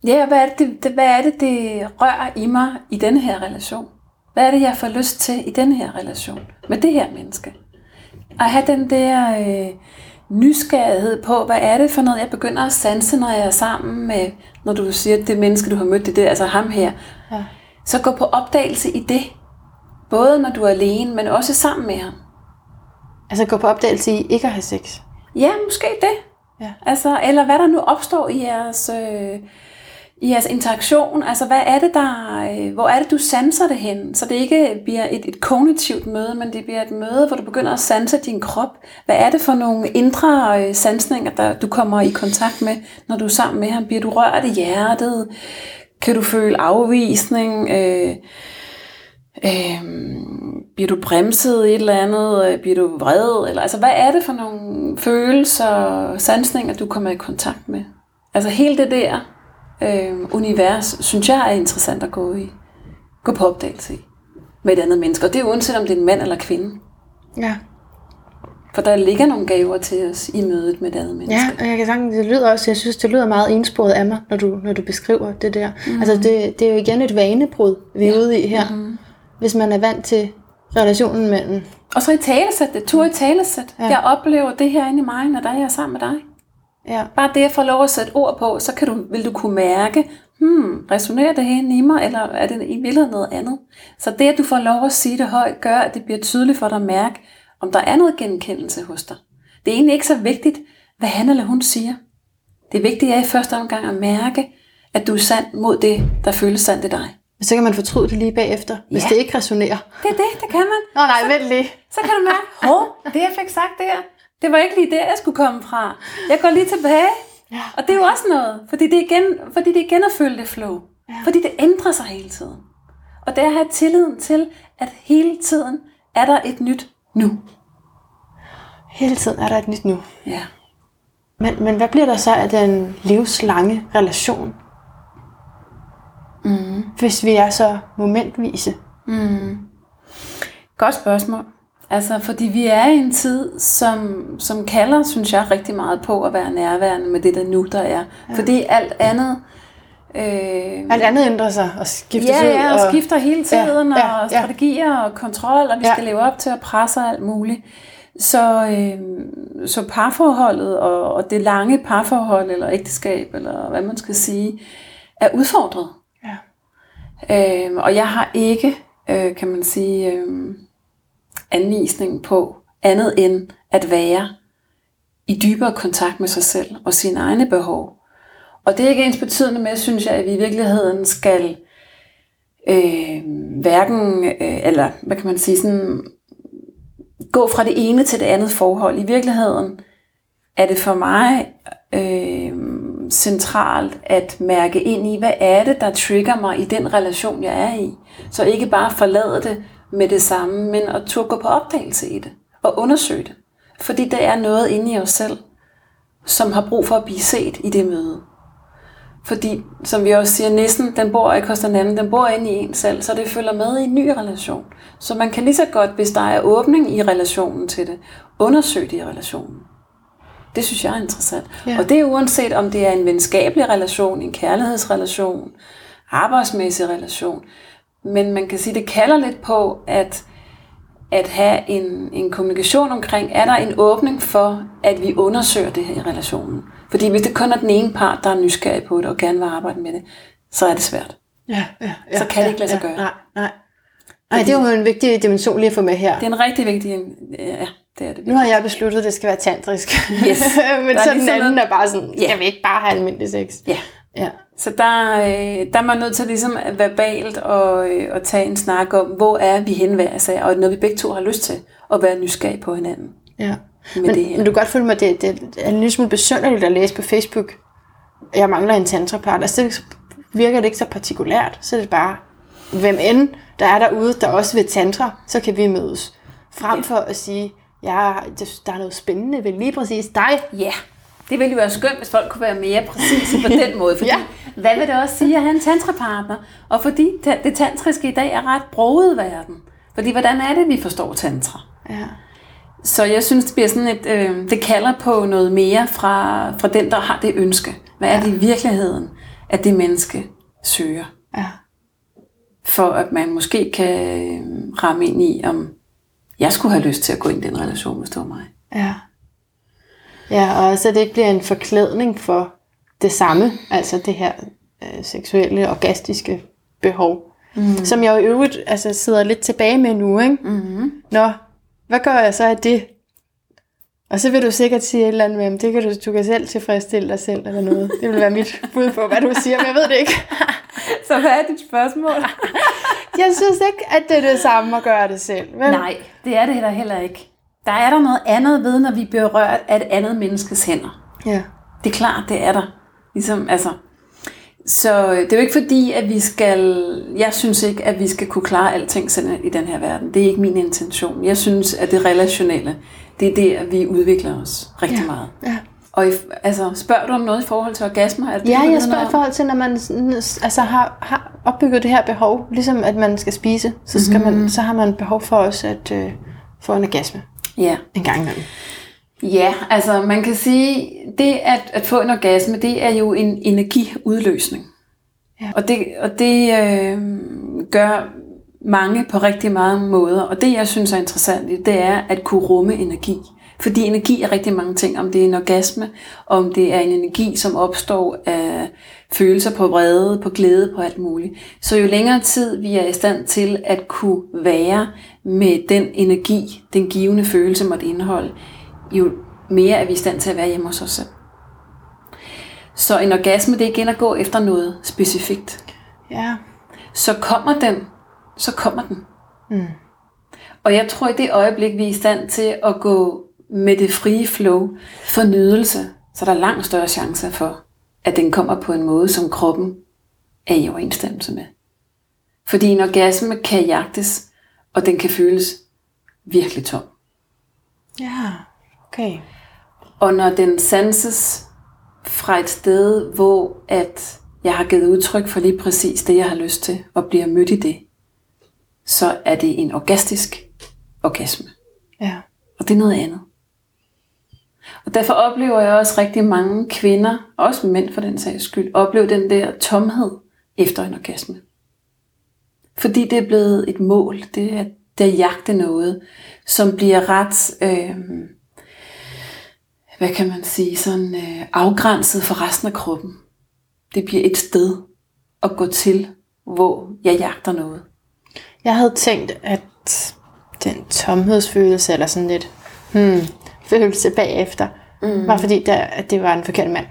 Speaker 3: Ja, hvad er, det, det, hvad er det, det rører i mig i denne her relation? Hvad er det, jeg får lyst til i denne her relation med det her menneske? At have den der øh, nysgerrighed på, hvad er det for noget, jeg begynder at sanse, når jeg er sammen med, når du siger, det menneske, du har mødt, det er det, altså ham her.
Speaker 2: Ja.
Speaker 3: Så gå på opdagelse i det. Både når du er alene, men også sammen med ham.
Speaker 2: Altså gå på opdagelse i ikke at have sex.
Speaker 3: Ja, måske det.
Speaker 2: Ja.
Speaker 3: Altså, eller hvad der nu opstår i jeres, øh, i jeres interaktion. Altså, hvad er det der, øh, hvor er det, du sanser det hen? Så det ikke bliver et, et kognitivt møde, men det bliver et møde, hvor du begynder at sanse din krop. Hvad er det for nogle indre øh, sansninger, der du kommer i kontakt med, når du er sammen med ham? Bliver du rørt i hjertet? Kan du føle afvisning? Øh, øh, bliver du bremset i et eller andet? Øh, bliver du vred? Eller, altså, hvad er det for nogle følelser og sansninger, du kommer i kontakt med? Altså hele det der øh, univers, synes jeg er interessant at gå i. Gå på opdagelse i med et andet menneske. Og det er uanset om det er en mand eller kvinde.
Speaker 2: Ja.
Speaker 3: For der ligger nogle gaver til os i mødet med et andet menneske.
Speaker 2: Ja, og jeg kan sagtens, det lyder også, jeg synes, det lyder meget ensporet af mig, når du, når du beskriver det der. Mm. Altså, det, det er jo igen et vanebrud, vi er ude i her. Mm. Hvis man er vant til relationen mellem...
Speaker 3: Og så i talesæt det. Tur i talesæt. Ja. Jeg oplever det her inde i mig, når der er jeg er sammen med dig.
Speaker 2: Ja,
Speaker 3: Bare det at få lov at sætte ord på, så kan du, vil du kunne mærke, hmm, resonerer det her i mig, eller er det i virkeligheden noget andet? Så det, at du får lov at sige det højt, gør, at det bliver tydeligt for dig at mærke, om der er noget genkendelse hos dig. Det er egentlig ikke så vigtigt, hvad han eller hun siger. Det vigtige er i første omgang at mærke, at du er sand mod det, der føles sandt i dig.
Speaker 2: men så kan man fortryde det lige bagefter, hvis
Speaker 3: Ja.
Speaker 2: det ikke resonerer.
Speaker 3: Det er det, det kan man.
Speaker 2: Nå nej, vent lige.
Speaker 3: Så kan du mærke, hov, det jeg fik sagt der, det var ikke lige der, jeg skulle komme fra. Jeg går lige tilbage.
Speaker 2: Ja.
Speaker 3: Og det er jo også noget, fordi det er igen, fordi det er igen at følge det flow. Ja. Fordi det ændrer sig hele tiden. Og det er at have tilliden til, at hele tiden er der et nyt nu.
Speaker 2: Hele tiden er der et nyt nu.
Speaker 3: Ja.
Speaker 2: Men, men hvad bliver der så af den livslange relation? Mm. Hvis vi er så momentvise.
Speaker 3: Godt spørgsmål. Altså, fordi vi er i en tid, som, som kalder, synes jeg, rigtig meget på at være nærværende med det, der nu der er. Ja. Fordi alt andet... Øh,
Speaker 2: Alt andet ændrer sig og skiftes
Speaker 3: Ja,
Speaker 2: ud.
Speaker 3: ja, og skifter hele tiden,
Speaker 2: Ja, ja,
Speaker 3: og strategier og kontrol, og vi
Speaker 2: Ja.
Speaker 3: skal leve op til at presse og alt muligt. Så, øh, så parforholdet og, og det lange parforhold, eller ægteskab, eller hvad man skal sige, er udfordret.
Speaker 2: Ja.
Speaker 3: Øh, og jeg har ikke, øh, kan man sige, øh, anvisning på andet end at være i dybere kontakt med sig selv og sine egne behov. Og det er ikke ens betydende med, synes jeg, at vi i virkeligheden skal øh, hverken, øh, eller hvad kan man sige, sådan, gå fra det ene til det andet forhold. I virkeligheden er det for mig øh, centralt at mærke ind i, hvad er det, der trigger mig i den relation, jeg er i. Så ikke bare forlade det med det samme, men at turde gå på opdagelse i det og undersøge det. Fordi det er noget inde i os selv, som har brug for at blive set i det møde. Fordi, som vi også siger, nissen, den bor ikke hos den anden, den bor inde i en selv, så det følger med i en ny relation. Så man kan lige så godt, hvis der er åbning i relationen til det, undersøge det i relationen. Det synes jeg er interessant.
Speaker 2: Ja.
Speaker 3: Ja. Og det er uanset om det er en venskabelig relation, en kærlighedsrelation, arbejdsmæssig relation. Men man kan sige, det kalder lidt på, at at have en, en kommunikation omkring, er der en åbning for, at vi undersøger det her i relationen. Fordi hvis det kun er den ene part, der er nysgerrig på det og gerne vil arbejde med det, så er det svært.
Speaker 2: Ja, ja, ja,
Speaker 3: Så kan det ikke lade sig
Speaker 2: ja,
Speaker 3: gøre.
Speaker 2: Nej, nej. Nej, det er jo en vigtig dimension lige at få med her.
Speaker 3: Det er en rigtig vigtig... Ja, det er det.
Speaker 2: Nu har jeg besluttet, at det skal være tantrisk.
Speaker 3: Yes. *laughs*
Speaker 2: Men så den
Speaker 3: ligesom
Speaker 2: anden
Speaker 3: noget-
Speaker 2: er bare sådan,
Speaker 3: Ja.
Speaker 2: jeg vil ikke bare have almindelig sex.
Speaker 3: Ja.
Speaker 2: Ja.
Speaker 3: Så der, øh, der er man nødt til ligesom at verbalt og, øh, at tage en snak om, hvor er vi henne hver og noget vi begge to har lyst til, at være nysgerrige på hinanden.
Speaker 2: ja.
Speaker 3: Med
Speaker 2: Men,
Speaker 3: det her.
Speaker 2: men du kan godt føle mig, det, det er en lille smule besynderligt at læse på Facebook. Jeg mangler en tantrapart. Altså, det virker det ikke så partikulært. Så er det bare, hvem end der er derude, der også vil tantra, så kan vi mødes. Frem for at sige, ja, der er noget spændende ved lige præcis dig.
Speaker 3: Ja, det ville jo være skønt, hvis folk kunne være mere præcise på den måde. Fordi,
Speaker 2: Ja.
Speaker 3: ja. hvad vil det også sige at have en tantrapartner? Og fordi det tantriske i dag er ret broget verden. Fordi hvordan er det, vi forstår tantra?
Speaker 2: Ja.
Speaker 3: Så jeg synes, det bliver sådan et, øh, det kalder på noget mere fra, fra den, der har det ønske. Hvad er det i virkeligheden, at det menneske søger?
Speaker 2: Ja.
Speaker 3: For at man måske kan øh, ramme ind i, om jeg skulle have lyst til at gå ind i den relation, hvis det var mig.
Speaker 2: Ja. Ja, og så det ikke bliver en forklædning for det samme, altså det her øh, seksuelle, orgastiske behov, mm. som jeg jo i øvrigt altså, sidder lidt tilbage med nu, ikke?
Speaker 3: Mm-hmm.
Speaker 2: Nå, hvad gør jeg så af det? Og så vil du sikkert sige et eller andet med, "Jamen, det kan du, du kan selv tilfredsstille dig selv, eller noget. Det vil være mit *laughs* bud på, hvad du siger, men jeg ved det ikke. *laughs*
Speaker 3: Så hvad er dit spørgsmål?
Speaker 2: Jeg synes ikke, at det er det samme at gøre det selv. Vel?
Speaker 3: Nej, det er det heller, heller ikke. Der er der noget andet ved, når vi bliver rørt af et andet menneskes hænder.
Speaker 2: Ja.
Speaker 3: Det er klart, det er der. Ligesom, altså, så det er jo ikke fordi, at vi skal... Jeg synes ikke, at vi skal kunne klare alting selv i den her verden. Det er ikke min intention. Jeg synes, at det relationelle, det er der, vi udvikler os rigtig
Speaker 2: Ja.
Speaker 3: meget.
Speaker 2: ja.
Speaker 3: Og i, altså, spørger du om noget i forhold til orgasmer? Er det
Speaker 2: Ja, jeg spørger i forhold til, når man altså, har, har opbygget det her behov, ligesom at man skal spise, så, skal
Speaker 3: Mhm.
Speaker 2: man, så har man behov for også at øh, få en orgasme
Speaker 3: Ja.
Speaker 2: en gang imellem.
Speaker 3: Ja, altså man kan sige, det at, at få en orgasme, det er jo en energiudløsning.
Speaker 2: Ja.
Speaker 3: Og det, og det øh, gør mange på rigtig mange måder. Og det, jeg synes er interessant det er at kunne rumme energi. Fordi energi er rigtig mange ting. Om det er en orgasme, om det er en energi, som opstår af følelser på vrede, på glæde, på alt muligt. Så jo længere tid vi er i stand til at kunne være med den energi, den givende følelse måtte indeholde, jo mere er vi i stand til at være hjemme hos os selv. Så en orgasme, det er igen at gå efter noget specifikt.
Speaker 2: Ja.
Speaker 3: Så kommer den, så kommer den.
Speaker 2: Mm.
Speaker 3: Og jeg tror, i det øjeblik, vi er i stand til at gå med det frie flow for nydelse, så er der langt større chancer for, at den kommer på en måde, som kroppen er i overensstemmelse med. Fordi en orgasme kan jagtes, og den kan føles virkelig tom.
Speaker 2: Ja, okay.
Speaker 3: Og når den sanses fra et sted, hvor at jeg har givet udtryk for lige præcis det, jeg har lyst til, og bliver mødt i det, så er det en orgastisk orgasme.
Speaker 2: Ja.
Speaker 3: Og det er noget andet. Og derfor oplever jeg også rigtig mange kvinder, også mænd for den sags skyld, opleve den der tomhed efter en orgasme. Fordi det er blevet et mål, det er, det er at jagte noget, som bliver ret, øh, hvad kan man sige, sådan øh, afgrænset for resten af kroppen. Det bliver et sted at gå til, hvor jeg jagter noget.
Speaker 2: Jeg havde tænkt, at den tomhedsfølelse, eller sådan lidt hmm, følelse bagefter, mm. var fordi, der, at det var en forkert mand.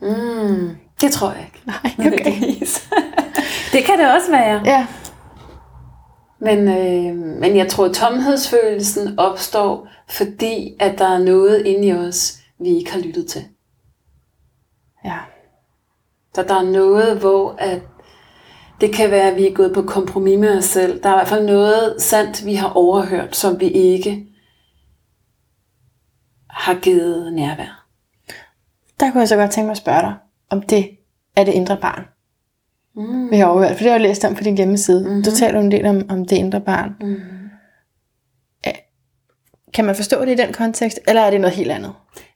Speaker 3: Mm, det tror jeg ikke.
Speaker 2: Nej, okay. *laughs*
Speaker 3: Det kan det også være.
Speaker 2: Ja,
Speaker 3: Men, øh, men jeg tror, at tomhedsfølelsen opstår, fordi at der er noget inde i os, vi ikke har lyttet til.
Speaker 2: ja,
Speaker 3: Så der er noget, hvor at det kan være, at vi er gået på kompromis med os selv. Der er i hvert fald noget sandt, vi har overhørt, som vi ikke har givet nærvær.
Speaker 2: der kunne jeg så godt tænke mig at spørge dig, om det er det indre barn.
Speaker 3: Mm.
Speaker 2: Vi har overhørt, for det har jeg læst om på din hjemmeside. Mm-hmm. Du taler en del om, om det indre barn.
Speaker 3: Mm.
Speaker 2: Kan man forstå det i den kontekst, eller er det noget helt andet?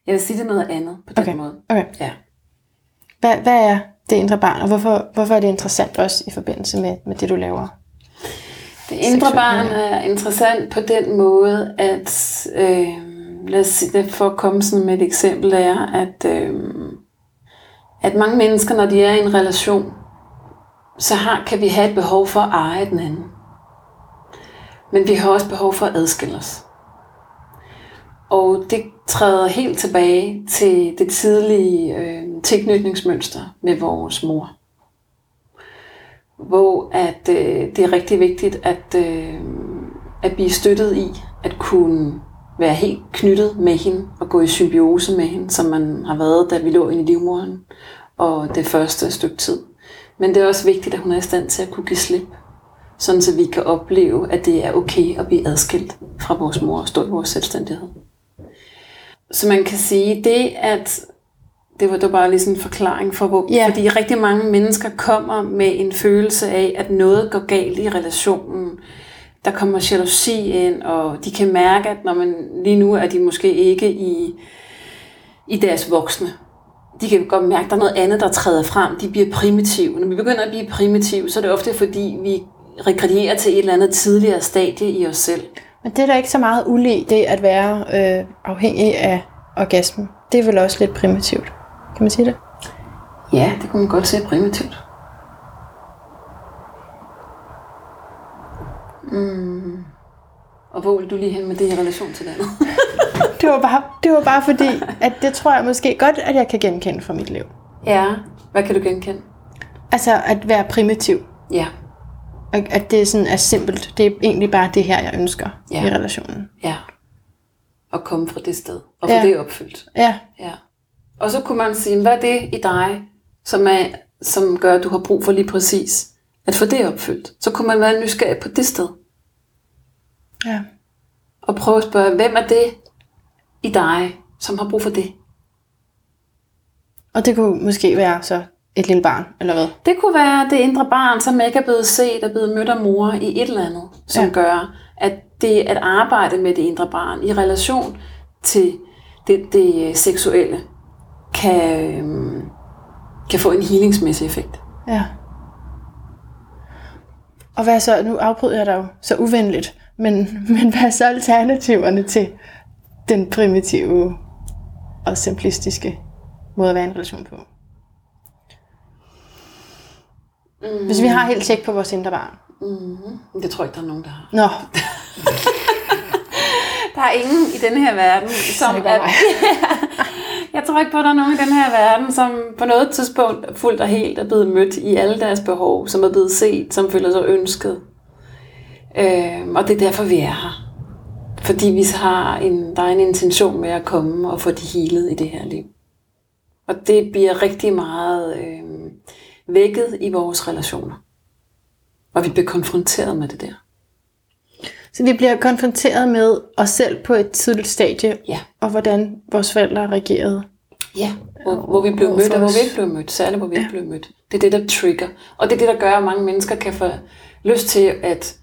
Speaker 3: Jeg vil sige, det er noget andet på den
Speaker 2: Okay.
Speaker 3: måde.
Speaker 2: Okay.
Speaker 3: Ja.
Speaker 2: Hvad, hvad er det indre barn, og hvorfor, hvorfor er det interessant også i forbindelse med, med det, du laver?
Speaker 3: Det indre barn er interessant på den måde, at øh, lad os sige, for at komme sådan med et eksempel, er, at, øh, at mange mennesker, når de er i en relation, så har, kan vi have et behov for at eje den anden. Men vi har også behov for at adskille os. Og det træder helt tilbage til det tidlige øh, tilknytningsmønster med vores mor. Hvor at, øh, det er rigtig vigtigt at, øh, at blive støttet i at kunne være helt knyttet med hende og gå i symbiose med hende, som man har været, da vi lå inde i livmoderen og det første stykke tid. Men det er også vigtigt, at hun er i stand til at kunne give slip, sådan så vi kan opleve, at det er okay at blive adskilt fra vores mor og stå i vores selvstændighed. Så man kan sige, det at det var da bare lige sådan en forklaring for, hvor,
Speaker 2: Ja.
Speaker 3: fordi rigtig mange mennesker kommer med en følelse af, at noget går galt i relationen. Der kommer jalousi ind, og de kan mærke, at når man lige nu er de måske ikke i, i deres voksne. De kan godt mærke, at der er noget andet, der træder frem. De bliver primitive. Når vi begynder at blive primitive, så er det ofte fordi, vi regredierer til et eller andet tidligere stadie i os selv.
Speaker 2: Men det er da ikke så meget ulig, det at være øh, afhængig af orgasmen. Det er vel også lidt primitivt. Kan man sige det?
Speaker 3: Ja, det kunne man godt se primitivt. Mm. Og hvor vil du lige hen med det i relation til det andet? *laughs*
Speaker 2: Det var bare, det var bare fordi, at det tror jeg måske godt, at jeg kan genkende fra mit liv.
Speaker 3: ja, hvad kan du genkende?
Speaker 2: Altså at være primitiv.
Speaker 3: Ja,
Speaker 2: Og At det sådan er simpelt. Det er egentlig bare det her, jeg ønsker
Speaker 3: Ja.
Speaker 2: i relationen.
Speaker 3: ja. At komme fra det sted, og få
Speaker 2: Ja.
Speaker 3: det opfyldt.
Speaker 2: Ja,
Speaker 3: Ja. Og så kunne man sige, hvad er det i dig, som, er, som gør, at du har brug for lige præcis at få det opfyldt? Så kunne man være nysgerrig på det sted,
Speaker 2: ja.
Speaker 3: og prøve at spørge, hvem er det i dig, som har brug for det?
Speaker 2: Og det kunne måske være så et lille barn, eller hvad?
Speaker 3: Det kunne være det indre barn, som ikke er blevet set og blevet mødt af mor i et eller andet, som
Speaker 2: Ja.
Speaker 3: gør, at det at arbejde med det indre barn i relation til det, det seksuelle, kan, øhm, kan få en healingsmæssig effekt.
Speaker 2: Ja. Og hvad så, nu afbryder jeg dig jo så uvenligt, men, men hvad er så alternativerne til den primitive og simplistiske måde at være i en relation på? Mm. Hvis vi har helt tjek på vores indre barn.
Speaker 3: Mm, det tror jeg ikke, der er nogen, der har.
Speaker 2: Nå, *laughs*
Speaker 3: Der er ingen i den her verden, som
Speaker 2: er. *laughs*
Speaker 3: Jeg tror ikke på, at der er nogen i den her verden, som på noget tidspunkt fuldt og helt er blevet mødt i alle deres behov, som er blevet set, som føler sig ønsket. Øhm, og det er derfor, vi er her. Fordi vi har en, der er en intention med at komme og få det healet i det her liv. Og det bliver rigtig meget øh, vækket i vores relationer. Og vi bliver konfronteret med det der
Speaker 2: så vi bliver konfronteret med os selv på et tidligt stadie,
Speaker 3: Ja.
Speaker 2: og hvordan vores forældre reagerede.
Speaker 3: Ja, hvor, hvor vi blev mødt, og hvor vi ikke blev mødt. Særligt, hvor vi ikke blev mødt. Det er det, der trigger. Og det er det, der gør, at mange mennesker kan få lyst til at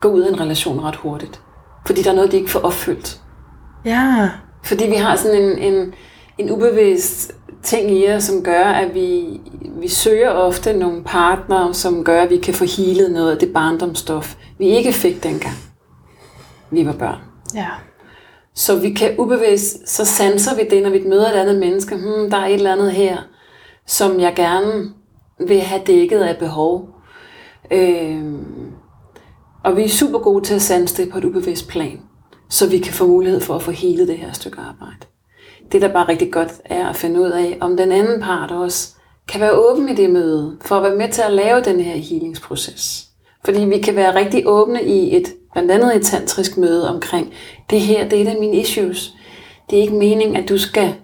Speaker 3: gå ud af en relation ret hurtigt. Fordi der er noget, de ikke får opfyldt.
Speaker 2: Ja,
Speaker 3: Fordi vi har sådan en, en, en ubevidst ting i os, som gør, at vi, vi søger ofte nogle partnere, som gør, at vi kan få healet noget af det barndomsstof, vi ikke fik dengang vi var børn.
Speaker 2: ja.
Speaker 3: Så vi kan ubevidst, så sanser vi det, når vi møder et andet menneske. Hmm, der er et eller andet her, som jeg gerne vil have dækket af behov. Øhm, og vi er super gode til at sanse det på et ubevidst plan, så vi kan få mulighed for at få hele det her stykke arbejde. Det, der bare rigtig godt er at finde ud af, om den anden part også kan være åben i det møde, for at være med til at lave den her healingsproces. Fordi vi kan være rigtig åbne i et, blandt andet et tantrisk møde omkring, det her, det er et af mine issues. Det er ikke meningen, at du skal,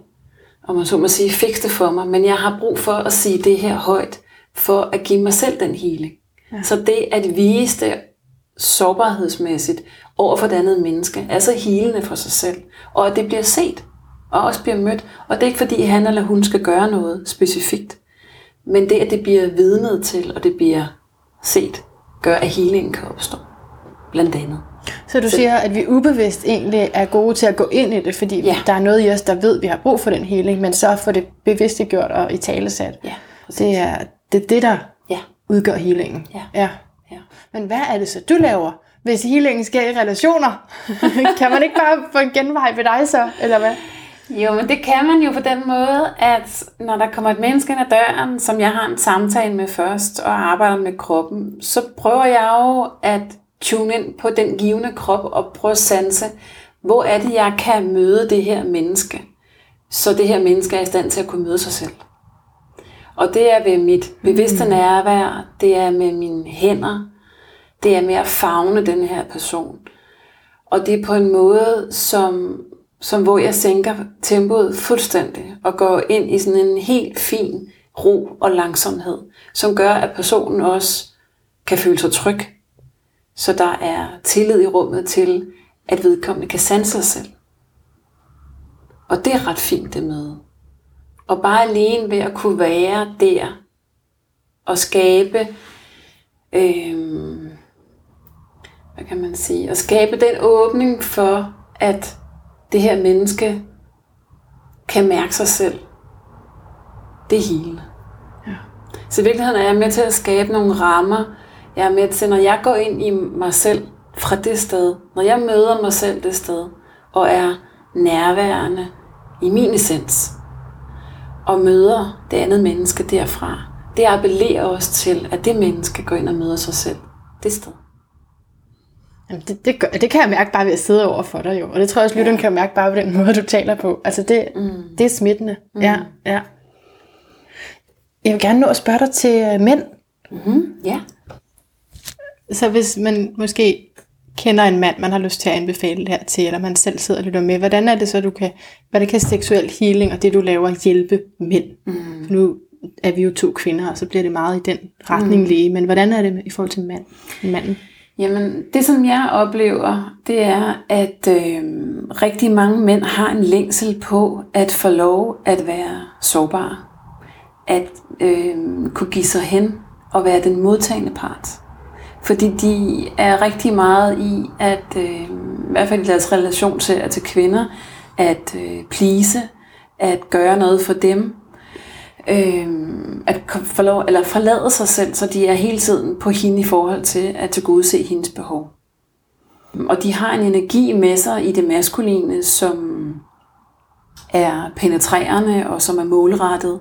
Speaker 3: om man så må sige, fikse det for mig, men jeg har brug for at sige det her højt, for at give mig selv den healing. Ja. Så det at vise det sårbarhedsmæssigt over for det andet menneske, er så healende for sig selv, og at det bliver set, og også bliver mødt. Og det er ikke fordi han eller hun skal gøre noget specifikt, men det at det bliver vidnet til, og det bliver set, gør at healingen kan opstå. Blandt andet.
Speaker 2: Så du siger, at vi ubevidst egentlig er gode til at gå ind i det, fordi
Speaker 3: Ja.
Speaker 2: der er noget i os, der ved, at vi har brug for den healing, men så får det bevidstgjort og i talesat.
Speaker 3: Ja,
Speaker 2: det er det, er det, der
Speaker 3: Ja.
Speaker 2: udgør healingen.
Speaker 3: Ja.
Speaker 2: ja.
Speaker 3: Ja.
Speaker 2: Men hvad er det så, du laver, hvis healingen sker i relationer? *laughs* kan man ikke bare få en genvej ved dig så, eller hvad?
Speaker 3: Jo, men det kan man jo på den måde, at når der kommer et menneske ind ad døren, som jeg har en samtale med først, og arbejder med kroppen, så prøver jeg jo at tune ind på den givende krop og prøve at sanse, hvor er det, jeg kan møde det her menneske, så det her menneske er i stand til at kunne møde sig selv. Og det er ved mit bevidste mm. nærvær, det er med mine hænder, det er med at fagne den her person. Og det er på en måde, som, som hvor jeg sænker tempoet fuldstændig og går ind i sådan en helt fin ro og langsomhed, som gør, at personen også kan føle sig tryg. Så der er tillid i rummet til, at vedkommende kan sanse sig selv. Og det er ret fint det møde. Og bare alene ved at kunne være der og skabe, øh, hvad kan man sige, og skabe den åbning for, at det her menneske kan mærke sig selv. Det er hele. Ja. Så i virkeligheden er jeg med til at skabe nogle rammer. Jeg er med til, når jeg går ind i mig selv fra det sted, når jeg møder mig selv det sted, og er nærværende i min essens, og møder det andet menneske derfra, det appellerer også til, at det menneske går ind og møder sig selv det sted.
Speaker 2: Jamen det, det, gør, det kan jeg mærke bare ved at sidde over for dig jo. Og det tror jeg også, lytteren ja. kan mærke bare på den måde, du taler på. Altså det, mm. det er smittende. Mm. Ja, ja. Jeg vil gerne nå at spørge dig til uh, mænd.
Speaker 3: Mm-hmm. Ja.
Speaker 2: Så hvis man måske kender en mand, man har lyst til at anbefale det her til, eller man selv sidder og lytter med, hvordan er det så, du kan, hvad det kan seksuel healing og det, du laver, hjælpe mænd? Mm. Nu er vi jo to kvinder, og så bliver det meget i den retning mm. lige, men hvordan er det i forhold til mand, manden?
Speaker 3: Jamen, det som jeg oplever, det er, at øh, rigtig mange mænd har en længsel på at få lov at være sårbare. At øh, kunne give sig hen og være den modtagende part. Fordi de er rigtig meget i, at øh, i hvert fald i deres relation til, til kvinder, at øh, plise, at gøre noget for dem, øh, at forlov, eller forlade sig selv, så de er hele tiden på hende i forhold til at tilgodese hendes behov. Og de har en energi med sig i det maskuline, som er penetrerende og som er målrettet.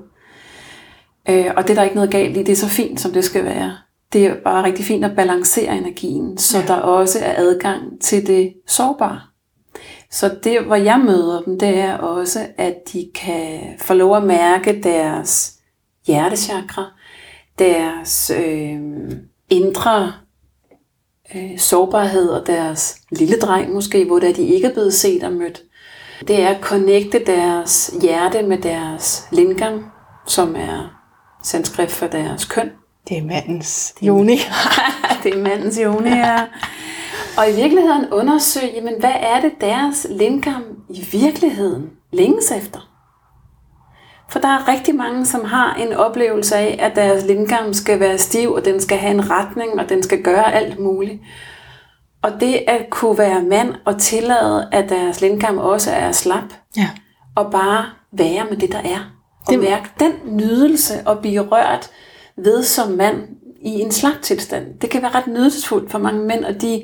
Speaker 3: Øh, og det er der ikke noget galt i. Det er så fint, som det skal være. Det er bare rigtig fint at balancere energien, så ja. der også er adgang til det sårbare. Så det, hvor jeg møder dem, det er også, at de kan få lov at mærke deres hjertechakra, deres øh, indre øh, sårbarhed og deres lille dreng måske, hvor det er, de ikke er blevet set og mødt. Det er at connecte deres hjerte med deres lingam, som er sanskrit for deres køn.
Speaker 2: Det er mandens joni. *laughs*
Speaker 3: det er mandens joni, ja. Og i virkeligheden undersøge, jamen, hvad er det deres lingam i virkeligheden længes efter? For der er rigtig mange, som har en oplevelse af, at deres lingam skal være stiv, og den skal have en retning, og den skal gøre alt muligt. Og det at kunne være mand og tillade, at deres lingam også er slap,
Speaker 2: ja.
Speaker 3: og bare være med det, der er. Og det... mærke den nydelse og blive rørt ved som mand i en slap tilstand. Det kan være ret nydelsesfuldt for mange mænd, og de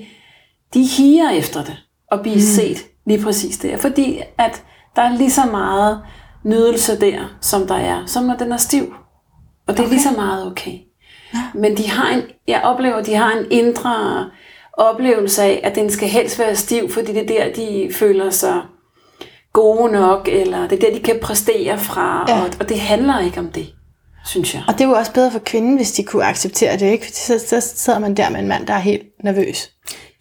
Speaker 3: de higer efter det, og blive mm. set lige præcis der. Fordi at der er lige så meget nydelse der, som der er, som når den er stiv. Og det okay. er lige så meget okay. Ja. Men de har en, jeg oplever, at de har en indre oplevelse af, at den skal helst være stiv, fordi det er der, de føler sig gode nok, eller det er der, de kan præstere fra, ja. og, og det handler ikke om det, synes jeg.
Speaker 2: Og det er jo også bedre for kvinden, hvis de kunne acceptere det, ikke? så, så sidder man der med en mand, der er helt nervøs.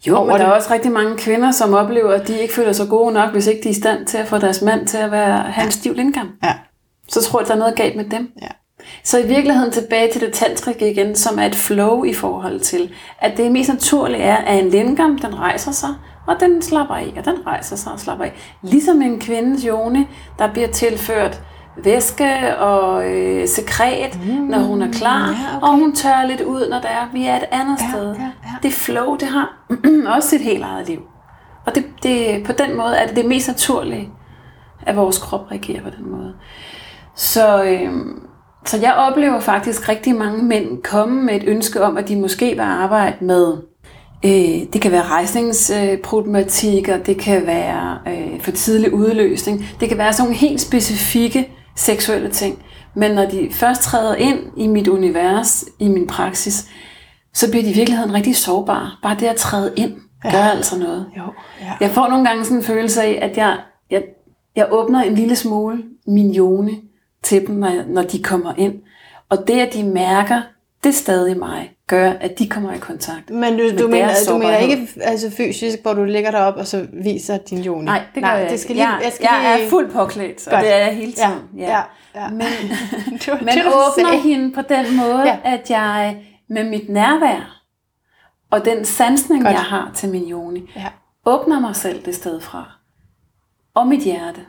Speaker 3: Jo, men der er også rigtig mange kvinder, som oplever, at de ikke føler sig gode nok, hvis ikke de er i stand til at få deres mand til at være, have en stiv lindgam.
Speaker 2: Ja.
Speaker 3: Så tror jeg, der er noget galt med dem.
Speaker 2: Ja.
Speaker 3: Så i virkeligheden tilbage til det tantrik igen, som er et flow i forhold til, at det mest naturlige er, at en lindgam, den rejser sig, og den slapper af, og den rejser sig og slapper af. Ligesom en kvindes jone, der bliver tilført væske og øh, sekret, mm, når hun er klar, ja, okay. og hun tør lidt ud, når der er, vi er et andet ja, sted. Ja, ja. Det flow, det har *clears throat* også sit helt eget liv. Og det, det, på den måde er det det mest naturlige, at vores krop reagerer på den måde. Så øh, Så jeg oplever faktisk rigtig mange mænd komme med et ønske om, at de måske vil arbejde med, øh, det kan være rejsningsproblematikker, det kan være øh, for tidlig udløsning, det kan være sådan nogle helt specifikke seksuelle ting. Men når de først træder ind i mit univers, i min praksis, så bliver de i virkeligheden rigtig sårbare. Bare det at træde ind gør
Speaker 2: Ja.
Speaker 3: altså noget.
Speaker 2: Jo, ja.
Speaker 3: Jeg får nogle gange sådan en følelse af, at jeg, jeg, jeg åbner en lille smule min jone til dem, når, når de kommer ind. Og det, at de mærker, det stadig mig, gør, at de kommer i kontakt.
Speaker 2: Men du, du, mener, du mener ikke altså fysisk, hvor du ligger derop og så viser din joni?
Speaker 3: Nej, det gør jeg
Speaker 2: det
Speaker 3: ikke.
Speaker 2: skal lige,
Speaker 3: jeg,
Speaker 2: jeg, skal
Speaker 3: jeg
Speaker 2: lige...
Speaker 3: er fuldt påklædt, og
Speaker 2: Godt.
Speaker 3: det er jeg hele
Speaker 2: Ja,
Speaker 3: tiden.
Speaker 2: ja, ja. *laughs* *laughs*
Speaker 3: Men,
Speaker 2: det var
Speaker 3: men
Speaker 2: det,
Speaker 3: åbner
Speaker 2: sagde.
Speaker 3: hende på den måde,
Speaker 2: Ja.
Speaker 3: ja. at jeg med mit nærvær og den sansning,
Speaker 2: Godt.
Speaker 3: jeg har til min joni,
Speaker 2: Ja.
Speaker 3: åbner mig selv det sted fra. Og mit hjerte.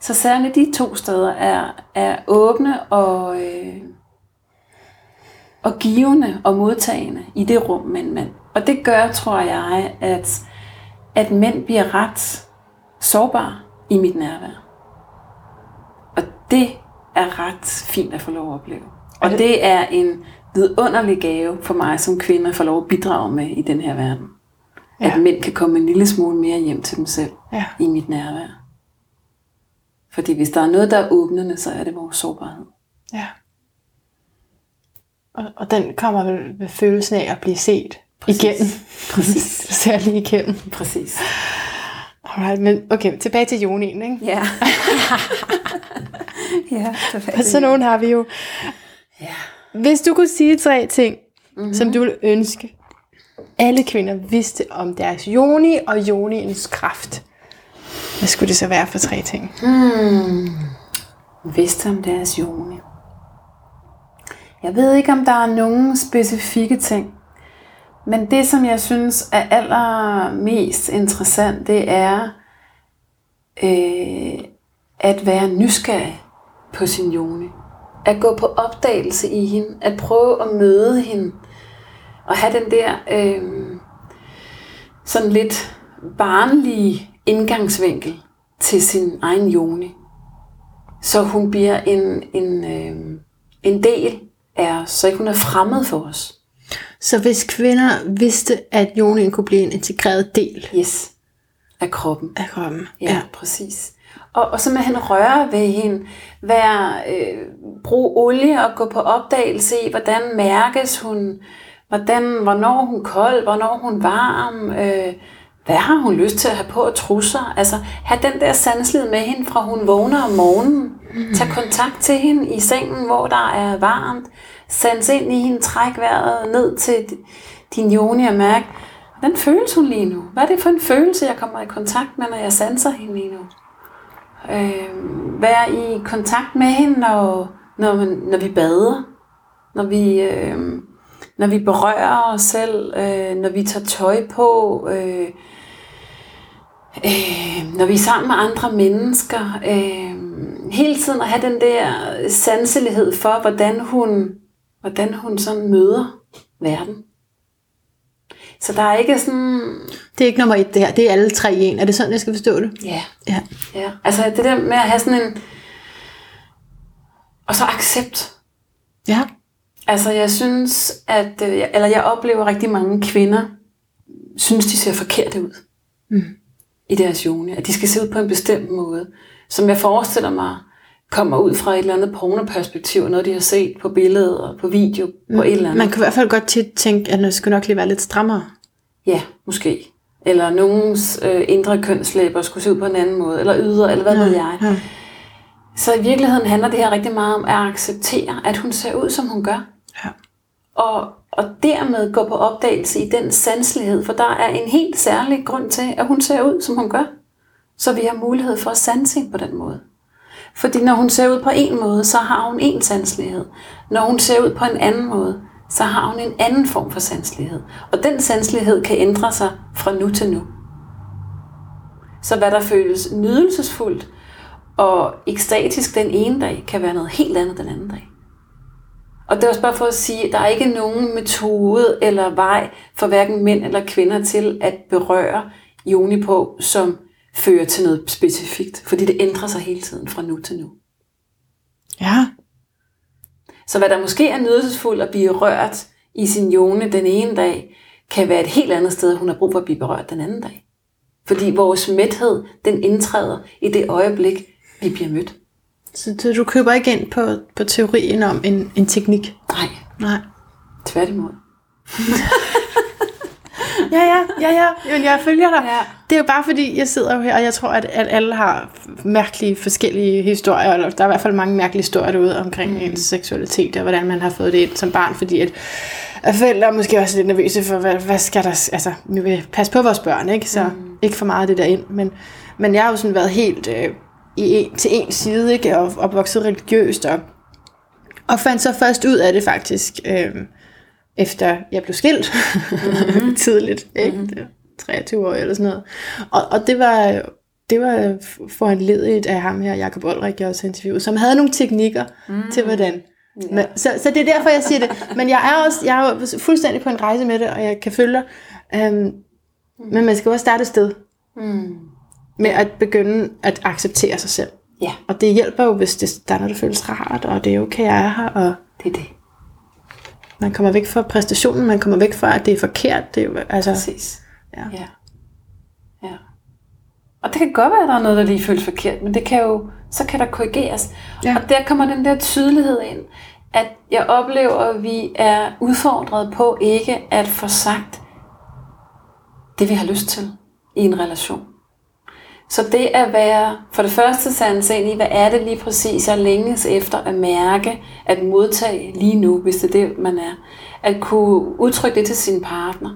Speaker 3: Så særligt de to steder er, er åbne og, øh, og givende og modtagende i det rum med en mand. Og det gør, tror jeg, at, at mænd bliver ret sårbare i mit nærvær. Og det er ret fint at få lov at opleve. Og
Speaker 2: det-
Speaker 3: er en vidunderlig gave for mig som kvinde at få lov at bidrage med i den her verden.
Speaker 2: Ja.
Speaker 3: At mænd kan komme en lille smule mere hjem til dem selv
Speaker 2: Ja.
Speaker 3: i mit nærvær. Fordi hvis der er noget, der er åbnende, så er det vores sårbarhed.
Speaker 2: Ja. Og, og den kommer vel ved følelsen af at blive set
Speaker 3: Præcis.
Speaker 2: igennem.
Speaker 3: Præcis. *laughs*
Speaker 2: Særligt igennem.
Speaker 3: Præcis.
Speaker 2: Alright, men okay, tilbage til jonien, ikke?
Speaker 3: Ja. *laughs* ja,
Speaker 2: Og sådan nogen har vi jo.
Speaker 3: Ja.
Speaker 2: Hvis du kunne sige tre ting, mm-hmm. som du ville ønske, alle kvinder vidste om deres joni og joniens kraft, hvad skulle det så være for tre ting?
Speaker 3: vidste om deres joni. Jeg ved ikke, om der er nogen specifikke ting, men det, som jeg synes er allermest interessant, det er øh, at være nysgerrig på sin joni. At gå på opdagelse i hende, at prøve at møde hende, og have den der øh, sådan lidt barnlige indgangsvinkel til sin egen joni. Så hun bliver en, en, øh, en del os, så ikke hun er fremmed for os.
Speaker 2: Så hvis kvinder vidste, at jonien kunne blive en integreret del
Speaker 3: Yes, af kroppen.
Speaker 2: af kroppen.
Speaker 3: Ja, ja. præcis. Og, og så med hende røre ved hende, være, øh, bruge olie og gå på opdagelse i, hvordan mærkes hun, hvordan, hvornår er hun kold, hvornår er hun varm, øh, hvad har hun lyst til at have på at trusser. Altså have den der sanselighed med hende, fra hun vågner om morgenen. Tag kontakt til hende i sengen, hvor der er varmt. Sands ind i hende, træk vejret ned til din joni og mærk, hvordan føles hun lige nu? Hvad er det for en følelse, jeg kommer i kontakt med, når jeg sanser hende lige nu? Øh, vær i kontakt med hende, når, når, når vi bader, når vi, øh, når vi berører os selv, øh, når vi tager tøj på, øh, øh, når vi er sammen med andre mennesker. Øh, hele tiden at have den der sanselighed for, hvordan hun, hvordan hun sådan møder verden. Så der er ikke sådan...
Speaker 2: Det er ikke nummer et, det her. Det er alle tre i en. Er det sådan, jeg skal forstå det?
Speaker 3: Ja,
Speaker 2: Ja.
Speaker 3: Ja, altså det der med at have sådan en... Og så accept.
Speaker 2: Ja.
Speaker 3: Altså jeg synes, at... øh, Eller jeg oplever rigtig mange kvinder, synes de ser forkerte ud. Mm. I deres joni. At de skal se ud på en bestemt måde. Som jeg forestiller mig, kommer ud fra et eller andet pornoperspektiv, noget de har set på billedet på video, på et eller andet.
Speaker 2: Man kan i hvert fald godt tit tænke, at det skulle nok lige være lidt strammere.
Speaker 3: Ja, måske. Eller nogens øh, indre kønslæber skulle se ud på en anden måde, eller ydre, eller hvad ved jeg.
Speaker 2: ja.
Speaker 3: Så i virkeligheden handler det her rigtig meget om at acceptere, at hun ser ud, som hun gør.
Speaker 2: Ja.
Speaker 3: Og, og dermed gå på opdagelse i den sanselighed, for der er en helt særlig grund til, at hun ser ud, som hun gør. Så vi har mulighed for at sanse hende på den måde. Fordi når hun ser ud på en måde, så har hun en sanselighed. Når hun ser ud på en anden måde, så har hun en anden form for sanselighed. Og den sanselighed kan ændre sig fra nu til nu. Så hvad der føles nydelsesfuldt og ekstatisk den ene dag, kan være noget helt andet den anden dag. Og det er også bare for at sige, at der er ikke nogen metode eller vej for hverken mænd eller kvinder til at berøre joni på, som fører til noget specifikt. Fordi det ændrer sig hele tiden fra nu til nu.
Speaker 2: Ja.
Speaker 3: Så hvad der måske er nydelsesfuldt at blive rørt i sin jone den ene dag, kan være et helt andet sted, hun har brug for at blive berørt den anden dag. Fordi vores mæthed, den indtræder i det øjeblik, vi bliver mødt.
Speaker 2: Så du, du køber ikke ind på, på teorien om en, en teknik?
Speaker 3: Nej,
Speaker 2: Nej.
Speaker 3: tværtimod. *laughs*
Speaker 2: Ja, ja, ja, ja. Jamen, jeg følger dig.
Speaker 3: Ja.
Speaker 2: Det er jo bare fordi, jeg sidder jo her, og jeg tror, at, at alle har mærkelige forskellige historier, eller der er i hvert fald mange mærkelige historier derude omkring mm. ens seksualitet, og hvordan man har fået det ind som barn, fordi at, at forældre er måske også lidt nervøse for, hvad, hvad skal der, altså, vi vil passe på vores børn, ikke? Så mm. ikke for meget af det der ind, men, men jeg har jo sådan været helt øh, i en, til en side, ikke? Og opvokset religiøst, og, og fandt så først ud af det faktisk, øh, efter jeg blev skilt mm-hmm. *laughs* tidligt, ikke? Mm-hmm. 23 år eller sådan noget. Og, og det var det var foranledet af ham her, Jacob Olrik, jeg også interviewet, som havde nogle teknikker mm. til hvordan. Yeah. Men, så, så det er derfor, jeg siger det. Men jeg er også jeg er jo fuldstændig på en rejse med det, og jeg kan følge. Um, mm. Men man skal også starte et sted. Mm. Med at begynde at acceptere sig selv.
Speaker 3: Ja.
Speaker 2: Og det hjælper jo, hvis det, der er noget, der føles rart, og det er okay, jeg er her, og
Speaker 3: Det er det.
Speaker 2: man kommer væk fra præstationen, man kommer væk fra, at det er forkert. Det er, jo- altså,
Speaker 3: Præcis.
Speaker 2: Ja.
Speaker 3: ja. Ja. Og det kan godt være, at der er noget, der lige føles forkert, men det kan jo, så kan der korrigeres.
Speaker 2: Ja.
Speaker 3: Og der kommer den der tydelighed ind, at jeg oplever, at vi er udfordret på ikke at få sagt det, vi har lyst til i en relation. Så det at være, for det første sandt ind i, hvad er det lige præcis, jeg længes efter at mærke, at modtage lige nu, hvis det er det, man er. At kunne udtrykke det til sin partner.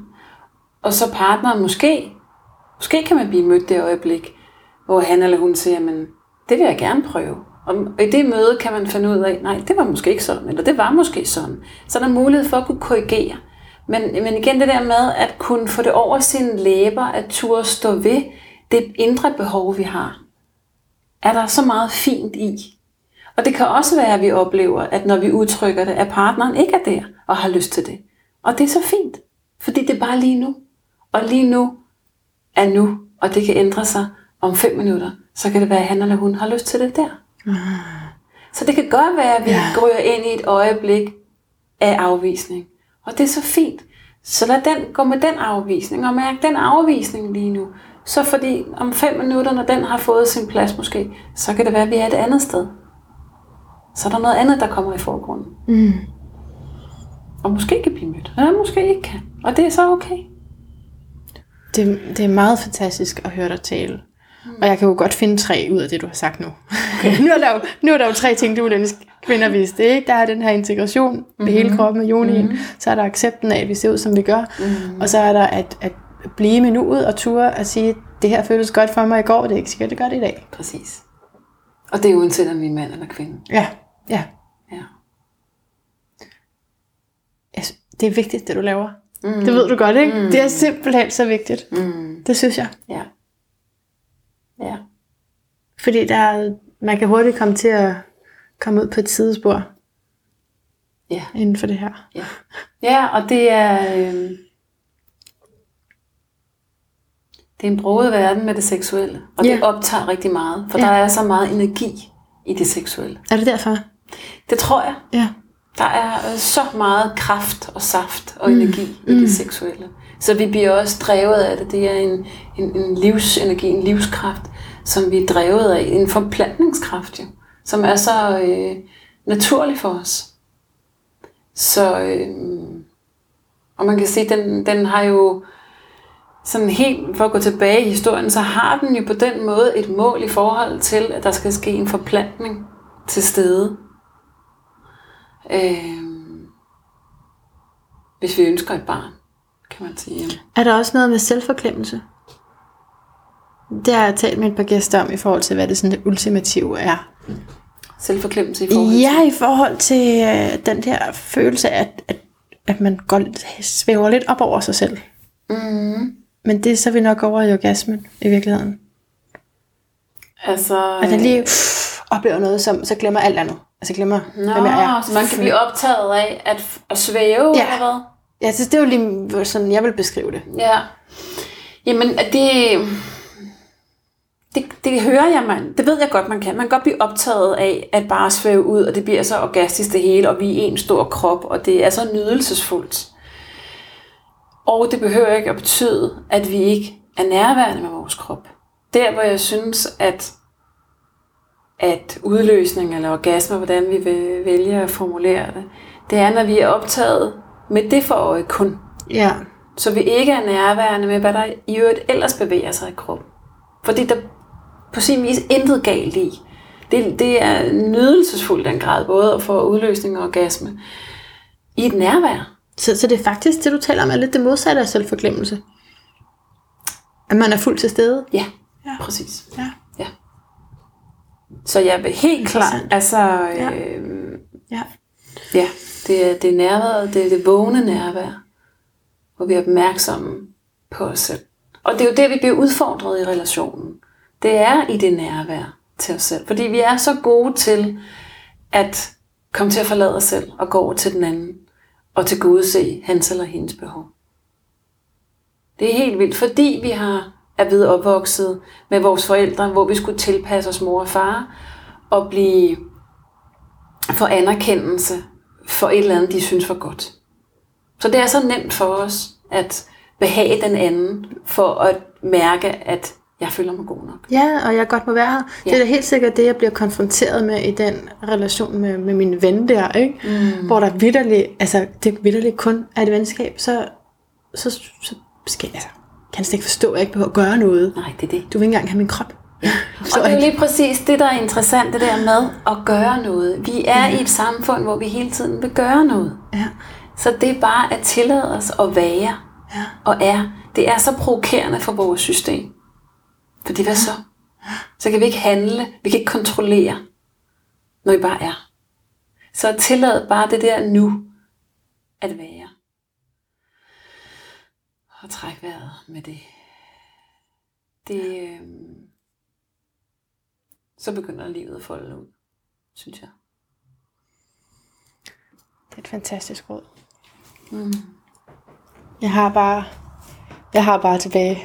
Speaker 3: Og så partneren måske, måske kan man blive mødt det øjeblik, hvor han eller hun siger, men det vil jeg gerne prøve. Og i det møde kan man finde ud af, nej, det var måske ikke sådan, eller det var måske sådan. Så der er mulighed for at kunne korrigere. Men, men igen det der med at kunne få det over sine læber, at turde stå ved det indre behov, vi har, er der så meget fint i. Og det kan også være, at vi oplever, at når vi udtrykker det, at partneren ikke er der og har lyst til det. Og det er så fint, fordi det er bare lige nu. Og lige nu er nu, og det kan ændre sig om fem minutter. Så kan det være, at han eller hun har lyst til det der. Så det kan godt være, at vi
Speaker 2: Ja.
Speaker 3: ryger ind i et øjeblik af afvisning. Og det er så fint. Så lad den gå med den afvisning, og mærk den afvisning lige nu. Så fordi om fem minutter, når den har fået sin plads måske, så kan det være, at vi er et andet sted. Så er der noget andet, der kommer i forgrunden.
Speaker 2: Mm.
Speaker 3: Og måske kan blive mødt, eller måske ikke kan. Og det er så okay.
Speaker 2: Det, det er meget fantastisk at høre dig tale. Og jeg kan jo godt finde tre ud af det, du har sagt nu. Okay. *laughs* nu, er der jo, nu er der jo tre ting, du ønske kvinder vidste. Ikke? Der er den her integration med mm-hmm. hele kroppen og jonien. Mm-hmm. Så er der accepten af, at vi ser ud, som vi gør. Mm-hmm. Og så er der at, at blive med nuet og ture at sige, det her føles godt for mig i går, det er ikke sikkert, det gør det i dag.
Speaker 3: Præcis. Og det er uanset om vi er mand eller kvinde.
Speaker 2: Ja, ja.
Speaker 3: Ja.
Speaker 2: Det er vigtigt, det du laver. Mm. Det ved du godt, ikke? Mm. Det er simpelthen så vigtigt.
Speaker 3: Mm.
Speaker 2: Det synes jeg.
Speaker 3: Ja. Ja.
Speaker 2: Fordi der er, man kan hurtigt komme til at komme ud på et sidespor
Speaker 3: Ja.
Speaker 2: inden for det her.
Speaker 3: Ja, ja og det er, øh, det er en broget verden med det seksuelle. Og
Speaker 2: Ja.
Speaker 3: det optager rigtig meget, for
Speaker 2: Ja.
Speaker 3: der er så meget energi i det seksuelle.
Speaker 2: Er det derfor?
Speaker 3: Det tror jeg.
Speaker 2: Ja.
Speaker 3: Der er øh, så meget kraft og saft og energi mm. i det seksuelle. Så vi bliver også drevet af det. Det er en, en, en livsenergi, en livskraft, som vi er drevet af. En forplantningskraft jo, som er så øh, naturlig for os. Så, øh, og man kan sige, den, den har jo sådan helt, for at gå tilbage i historien, så har den jo på den måde et mål i forhold til, at der skal ske en forplantning til stede. Øh, hvis vi ønsker et barn, kan man sige.
Speaker 2: Er der også noget med selvforklemmelse? Det har jeg talt med et par gæster om i forhold til, hvad det sådan det ultimative er.
Speaker 3: Selvforklemmelse i forhold til...
Speaker 2: Ja, i forhold til øh, den der følelse af, at, at, at man går, svæver lidt op over sig selv.
Speaker 3: Mm.
Speaker 2: Men det er så vi nok over i orgasmen i virkeligheden.
Speaker 3: Altså,
Speaker 2: At man lige pff, oplever noget, som så glemmer alt andet. Altså glemmer,
Speaker 3: Nå,
Speaker 2: hvem jeg er.
Speaker 3: så man kan blive optaget af at, at svæve,
Speaker 2: Ja.
Speaker 3: eller hvad?
Speaker 2: Ja, så det er jo lige sådan, jeg vil beskrive det.
Speaker 3: Ja. Jamen, det... det, det hører jeg, man. Det ved jeg godt, man kan. Man kan godt blive optaget af at bare svæve ud, og det bliver så orgastisk det hele, og vi er en stor krop, og det er så nydelsesfuldt. Og det behøver ikke at betyde, at vi ikke er nærværende med vores krop. Der, hvor jeg synes, at, at udløsning eller orgasme, hvordan vi vil vælge at formulere det, det er, når vi er optaget med det for øje kun.
Speaker 2: Ja.
Speaker 3: Så vi ikke er nærværende med, hvad der i øvrigt ellers bevæger sig i kroppen. Fordi der på sin vis intet galt i. Det, det er nydelsesfuldt den grad, både at få udløsning og orgasme i et nærvær.
Speaker 2: Så, så det er faktisk, det du taler om, er lidt det modsatte af selvforglemmelse. At man er fuldt til stede.
Speaker 3: Ja, ja. præcis.
Speaker 2: Ja.
Speaker 3: ja. Så jeg vil helt klart, altså,
Speaker 2: Ja.
Speaker 3: øh,
Speaker 2: Ja.
Speaker 3: ja, det er, det er nærværet, det er det vågne nærvær, hvor vi er opmærksomme på os selv. Og det er jo der, vi bliver udfordret i relationen. Det er i det nærvær til os selv. Fordi vi er så gode til at komme til at forlade os selv og gå over til den anden og til gode se hans eller hendes behov. Det er helt vildt, fordi vi har er blevet opvokset med vores forældre, hvor vi skulle tilpasse os mor og far og blive for anerkendelse for et eller andet, de synes var godt. Så det er så nemt for os at behage den anden for at mærke, at jeg føler mig god nok.
Speaker 2: Ja, og jeg godt må være her. Det er da helt sikkert det, jeg bliver konfronteret med i den relation med, med min ven der, ikke? Mm. Hvor der vidderligt, altså det vidderligt kun er et venskab, så, så, så skal altså, kan jeg slet ikke forstå, at jeg ikke behøver at gøre noget.
Speaker 3: Nej, det er det.
Speaker 2: Du vil ikke engang have min krop. Ja.
Speaker 3: Og det er jo lige præcis det, der er interessant, det der med at gøre noget. Vi er i et samfund, hvor vi hele tiden vil gøre noget.
Speaker 2: Ja.
Speaker 3: Så det er bare at tillade os at være
Speaker 2: Ja.
Speaker 3: og er. Det er så provokerende for vores system. Fordi hvad så? Så kan vi ikke handle, vi kan ikke kontrollere, når vi bare er. Så tillad bare det der nu at være. Og træk vejret med det. Det, øh, så begynder livet at folde ud, synes jeg.
Speaker 2: Det er et fantastisk råd. Mm. Jeg har bare, jeg har bare tilbage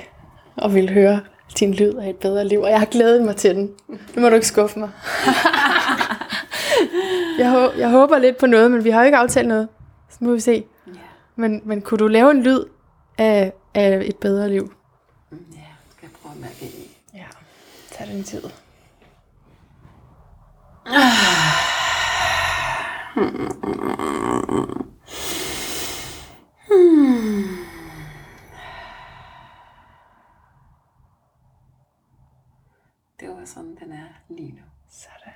Speaker 2: og vil høre din lyd af et bedre liv, og jeg har glædet mig til den. Nu må du ikke skuffe mig. *laughs* jeg, hå- jeg håber lidt på noget, men vi har jo ikke aftalt noget. Så må vi se.
Speaker 3: Ja,
Speaker 2: Men, men kunne du lave en lyd af, af et bedre liv?
Speaker 3: ja skal jeg prøve at mærke i.
Speaker 2: Ja, tag den tid. *sighs*
Speaker 3: Det var sådan, den er lige nu.
Speaker 2: Sådan.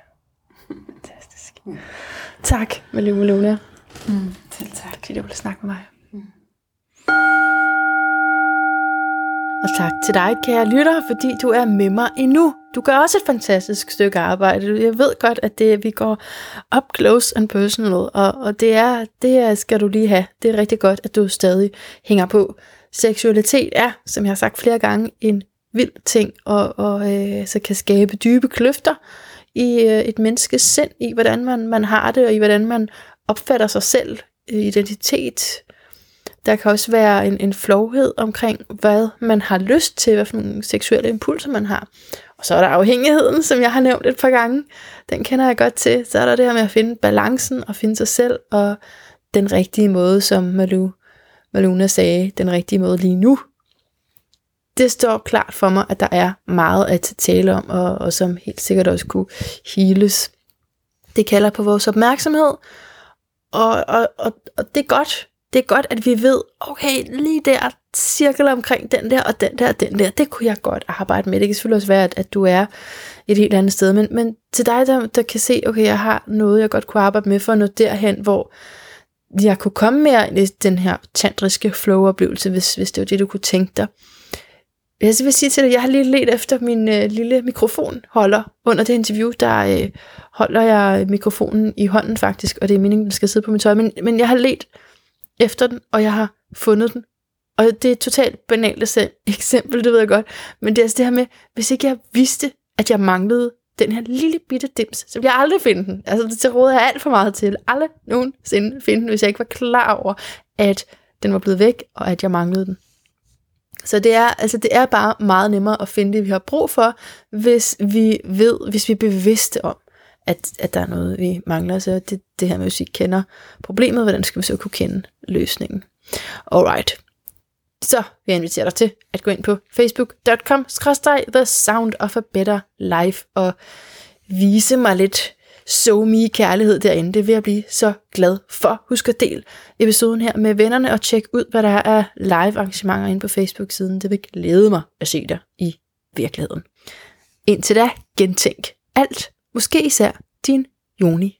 Speaker 2: Fantastisk. Tak, Malou Malona,
Speaker 3: Selv tak.
Speaker 2: fordi du ville snakke med mig. Og tak til dig, kære lytter, fordi du er med mig endnu. Du gør også et fantastisk stykke arbejde. Jeg ved godt, at det, vi går up close and personal, og, og det, er, det er, skal du lige have. Det er rigtig godt, at du stadig hænger på. Seksualitet er, som jeg har sagt flere gange, en vild ting, og, og øh, så kan skabe dybe kløfter i øh, et menneskes sind, i hvordan man, man har det, og i hvordan man opfatter sig selv, øh, identitet, der kan også være en, en flovhed omkring, hvad man har lyst til, hvad for nogle seksuelle impulser man har. Og så er der afhængigheden, som jeg har nævnt et par gange. Den kender jeg godt til. Så er der det her med at finde balancen og finde sig selv, og den rigtige måde, som Malu, Maluna sagde, den rigtige måde lige nu. Det står klart for mig, at der er meget at tale om, og, og som helt sikkert også kunne heles. Det kalder på vores opmærksomhed, og, og, og, og det er godt. Det er godt, at vi ved, okay, lige der, cirkel omkring den der, og den der, og den der, det kunne jeg godt arbejde med. Det kan selvfølgelig også være, at, at du er et helt andet sted, men, men til dig, der, der kan se, okay, jeg har noget, jeg godt kunne arbejde med for at nå derhen, hvor jeg kunne komme mere ind i den her tantriske flow-oplevelse, hvis, hvis det var det, du kunne tænke dig. Jeg vil sige til dig, jeg har lige let efter min øh, lille mikrofonholder under det interview, der øh, holder jeg mikrofonen i hånden faktisk, og det er meningen, den skal sidde på min tøj, men, men jeg har let efter den, og jeg har fundet den. Og det er et totalt banalt eksempel, det ved jeg godt, men det er altså det her med, hvis ikke jeg vidste, at jeg manglede den her lille bitte dims, så ville jeg aldrig finde den. Altså det til råder jeg alt for meget til. Aldrig nogensinde finde den, hvis jeg ikke var klar over, at den var blevet væk, og at jeg manglede den. Så det er, altså det er bare meget nemmere at finde det, vi har brug for, hvis vi ved, hvis vi er bevidste om, at, at der er noget, vi mangler. Så det, det her med, hvis vi kender problemet, hvordan skal vi så kunne kende løsningen? Alright. Så vil jeg invitere dig til at gå ind på facebook.com The Sound of a Better Life og vise mig lidt so me kærlighed derinde. Det vil jeg blive så glad for. Husk at del episoden her med vennerne og tjek ud, hvad der er af live arrangementer inde på Facebook-siden. Det vil glæde mig at se dig i virkeligheden. Indtil da, gentænk alt. Måske især din Joni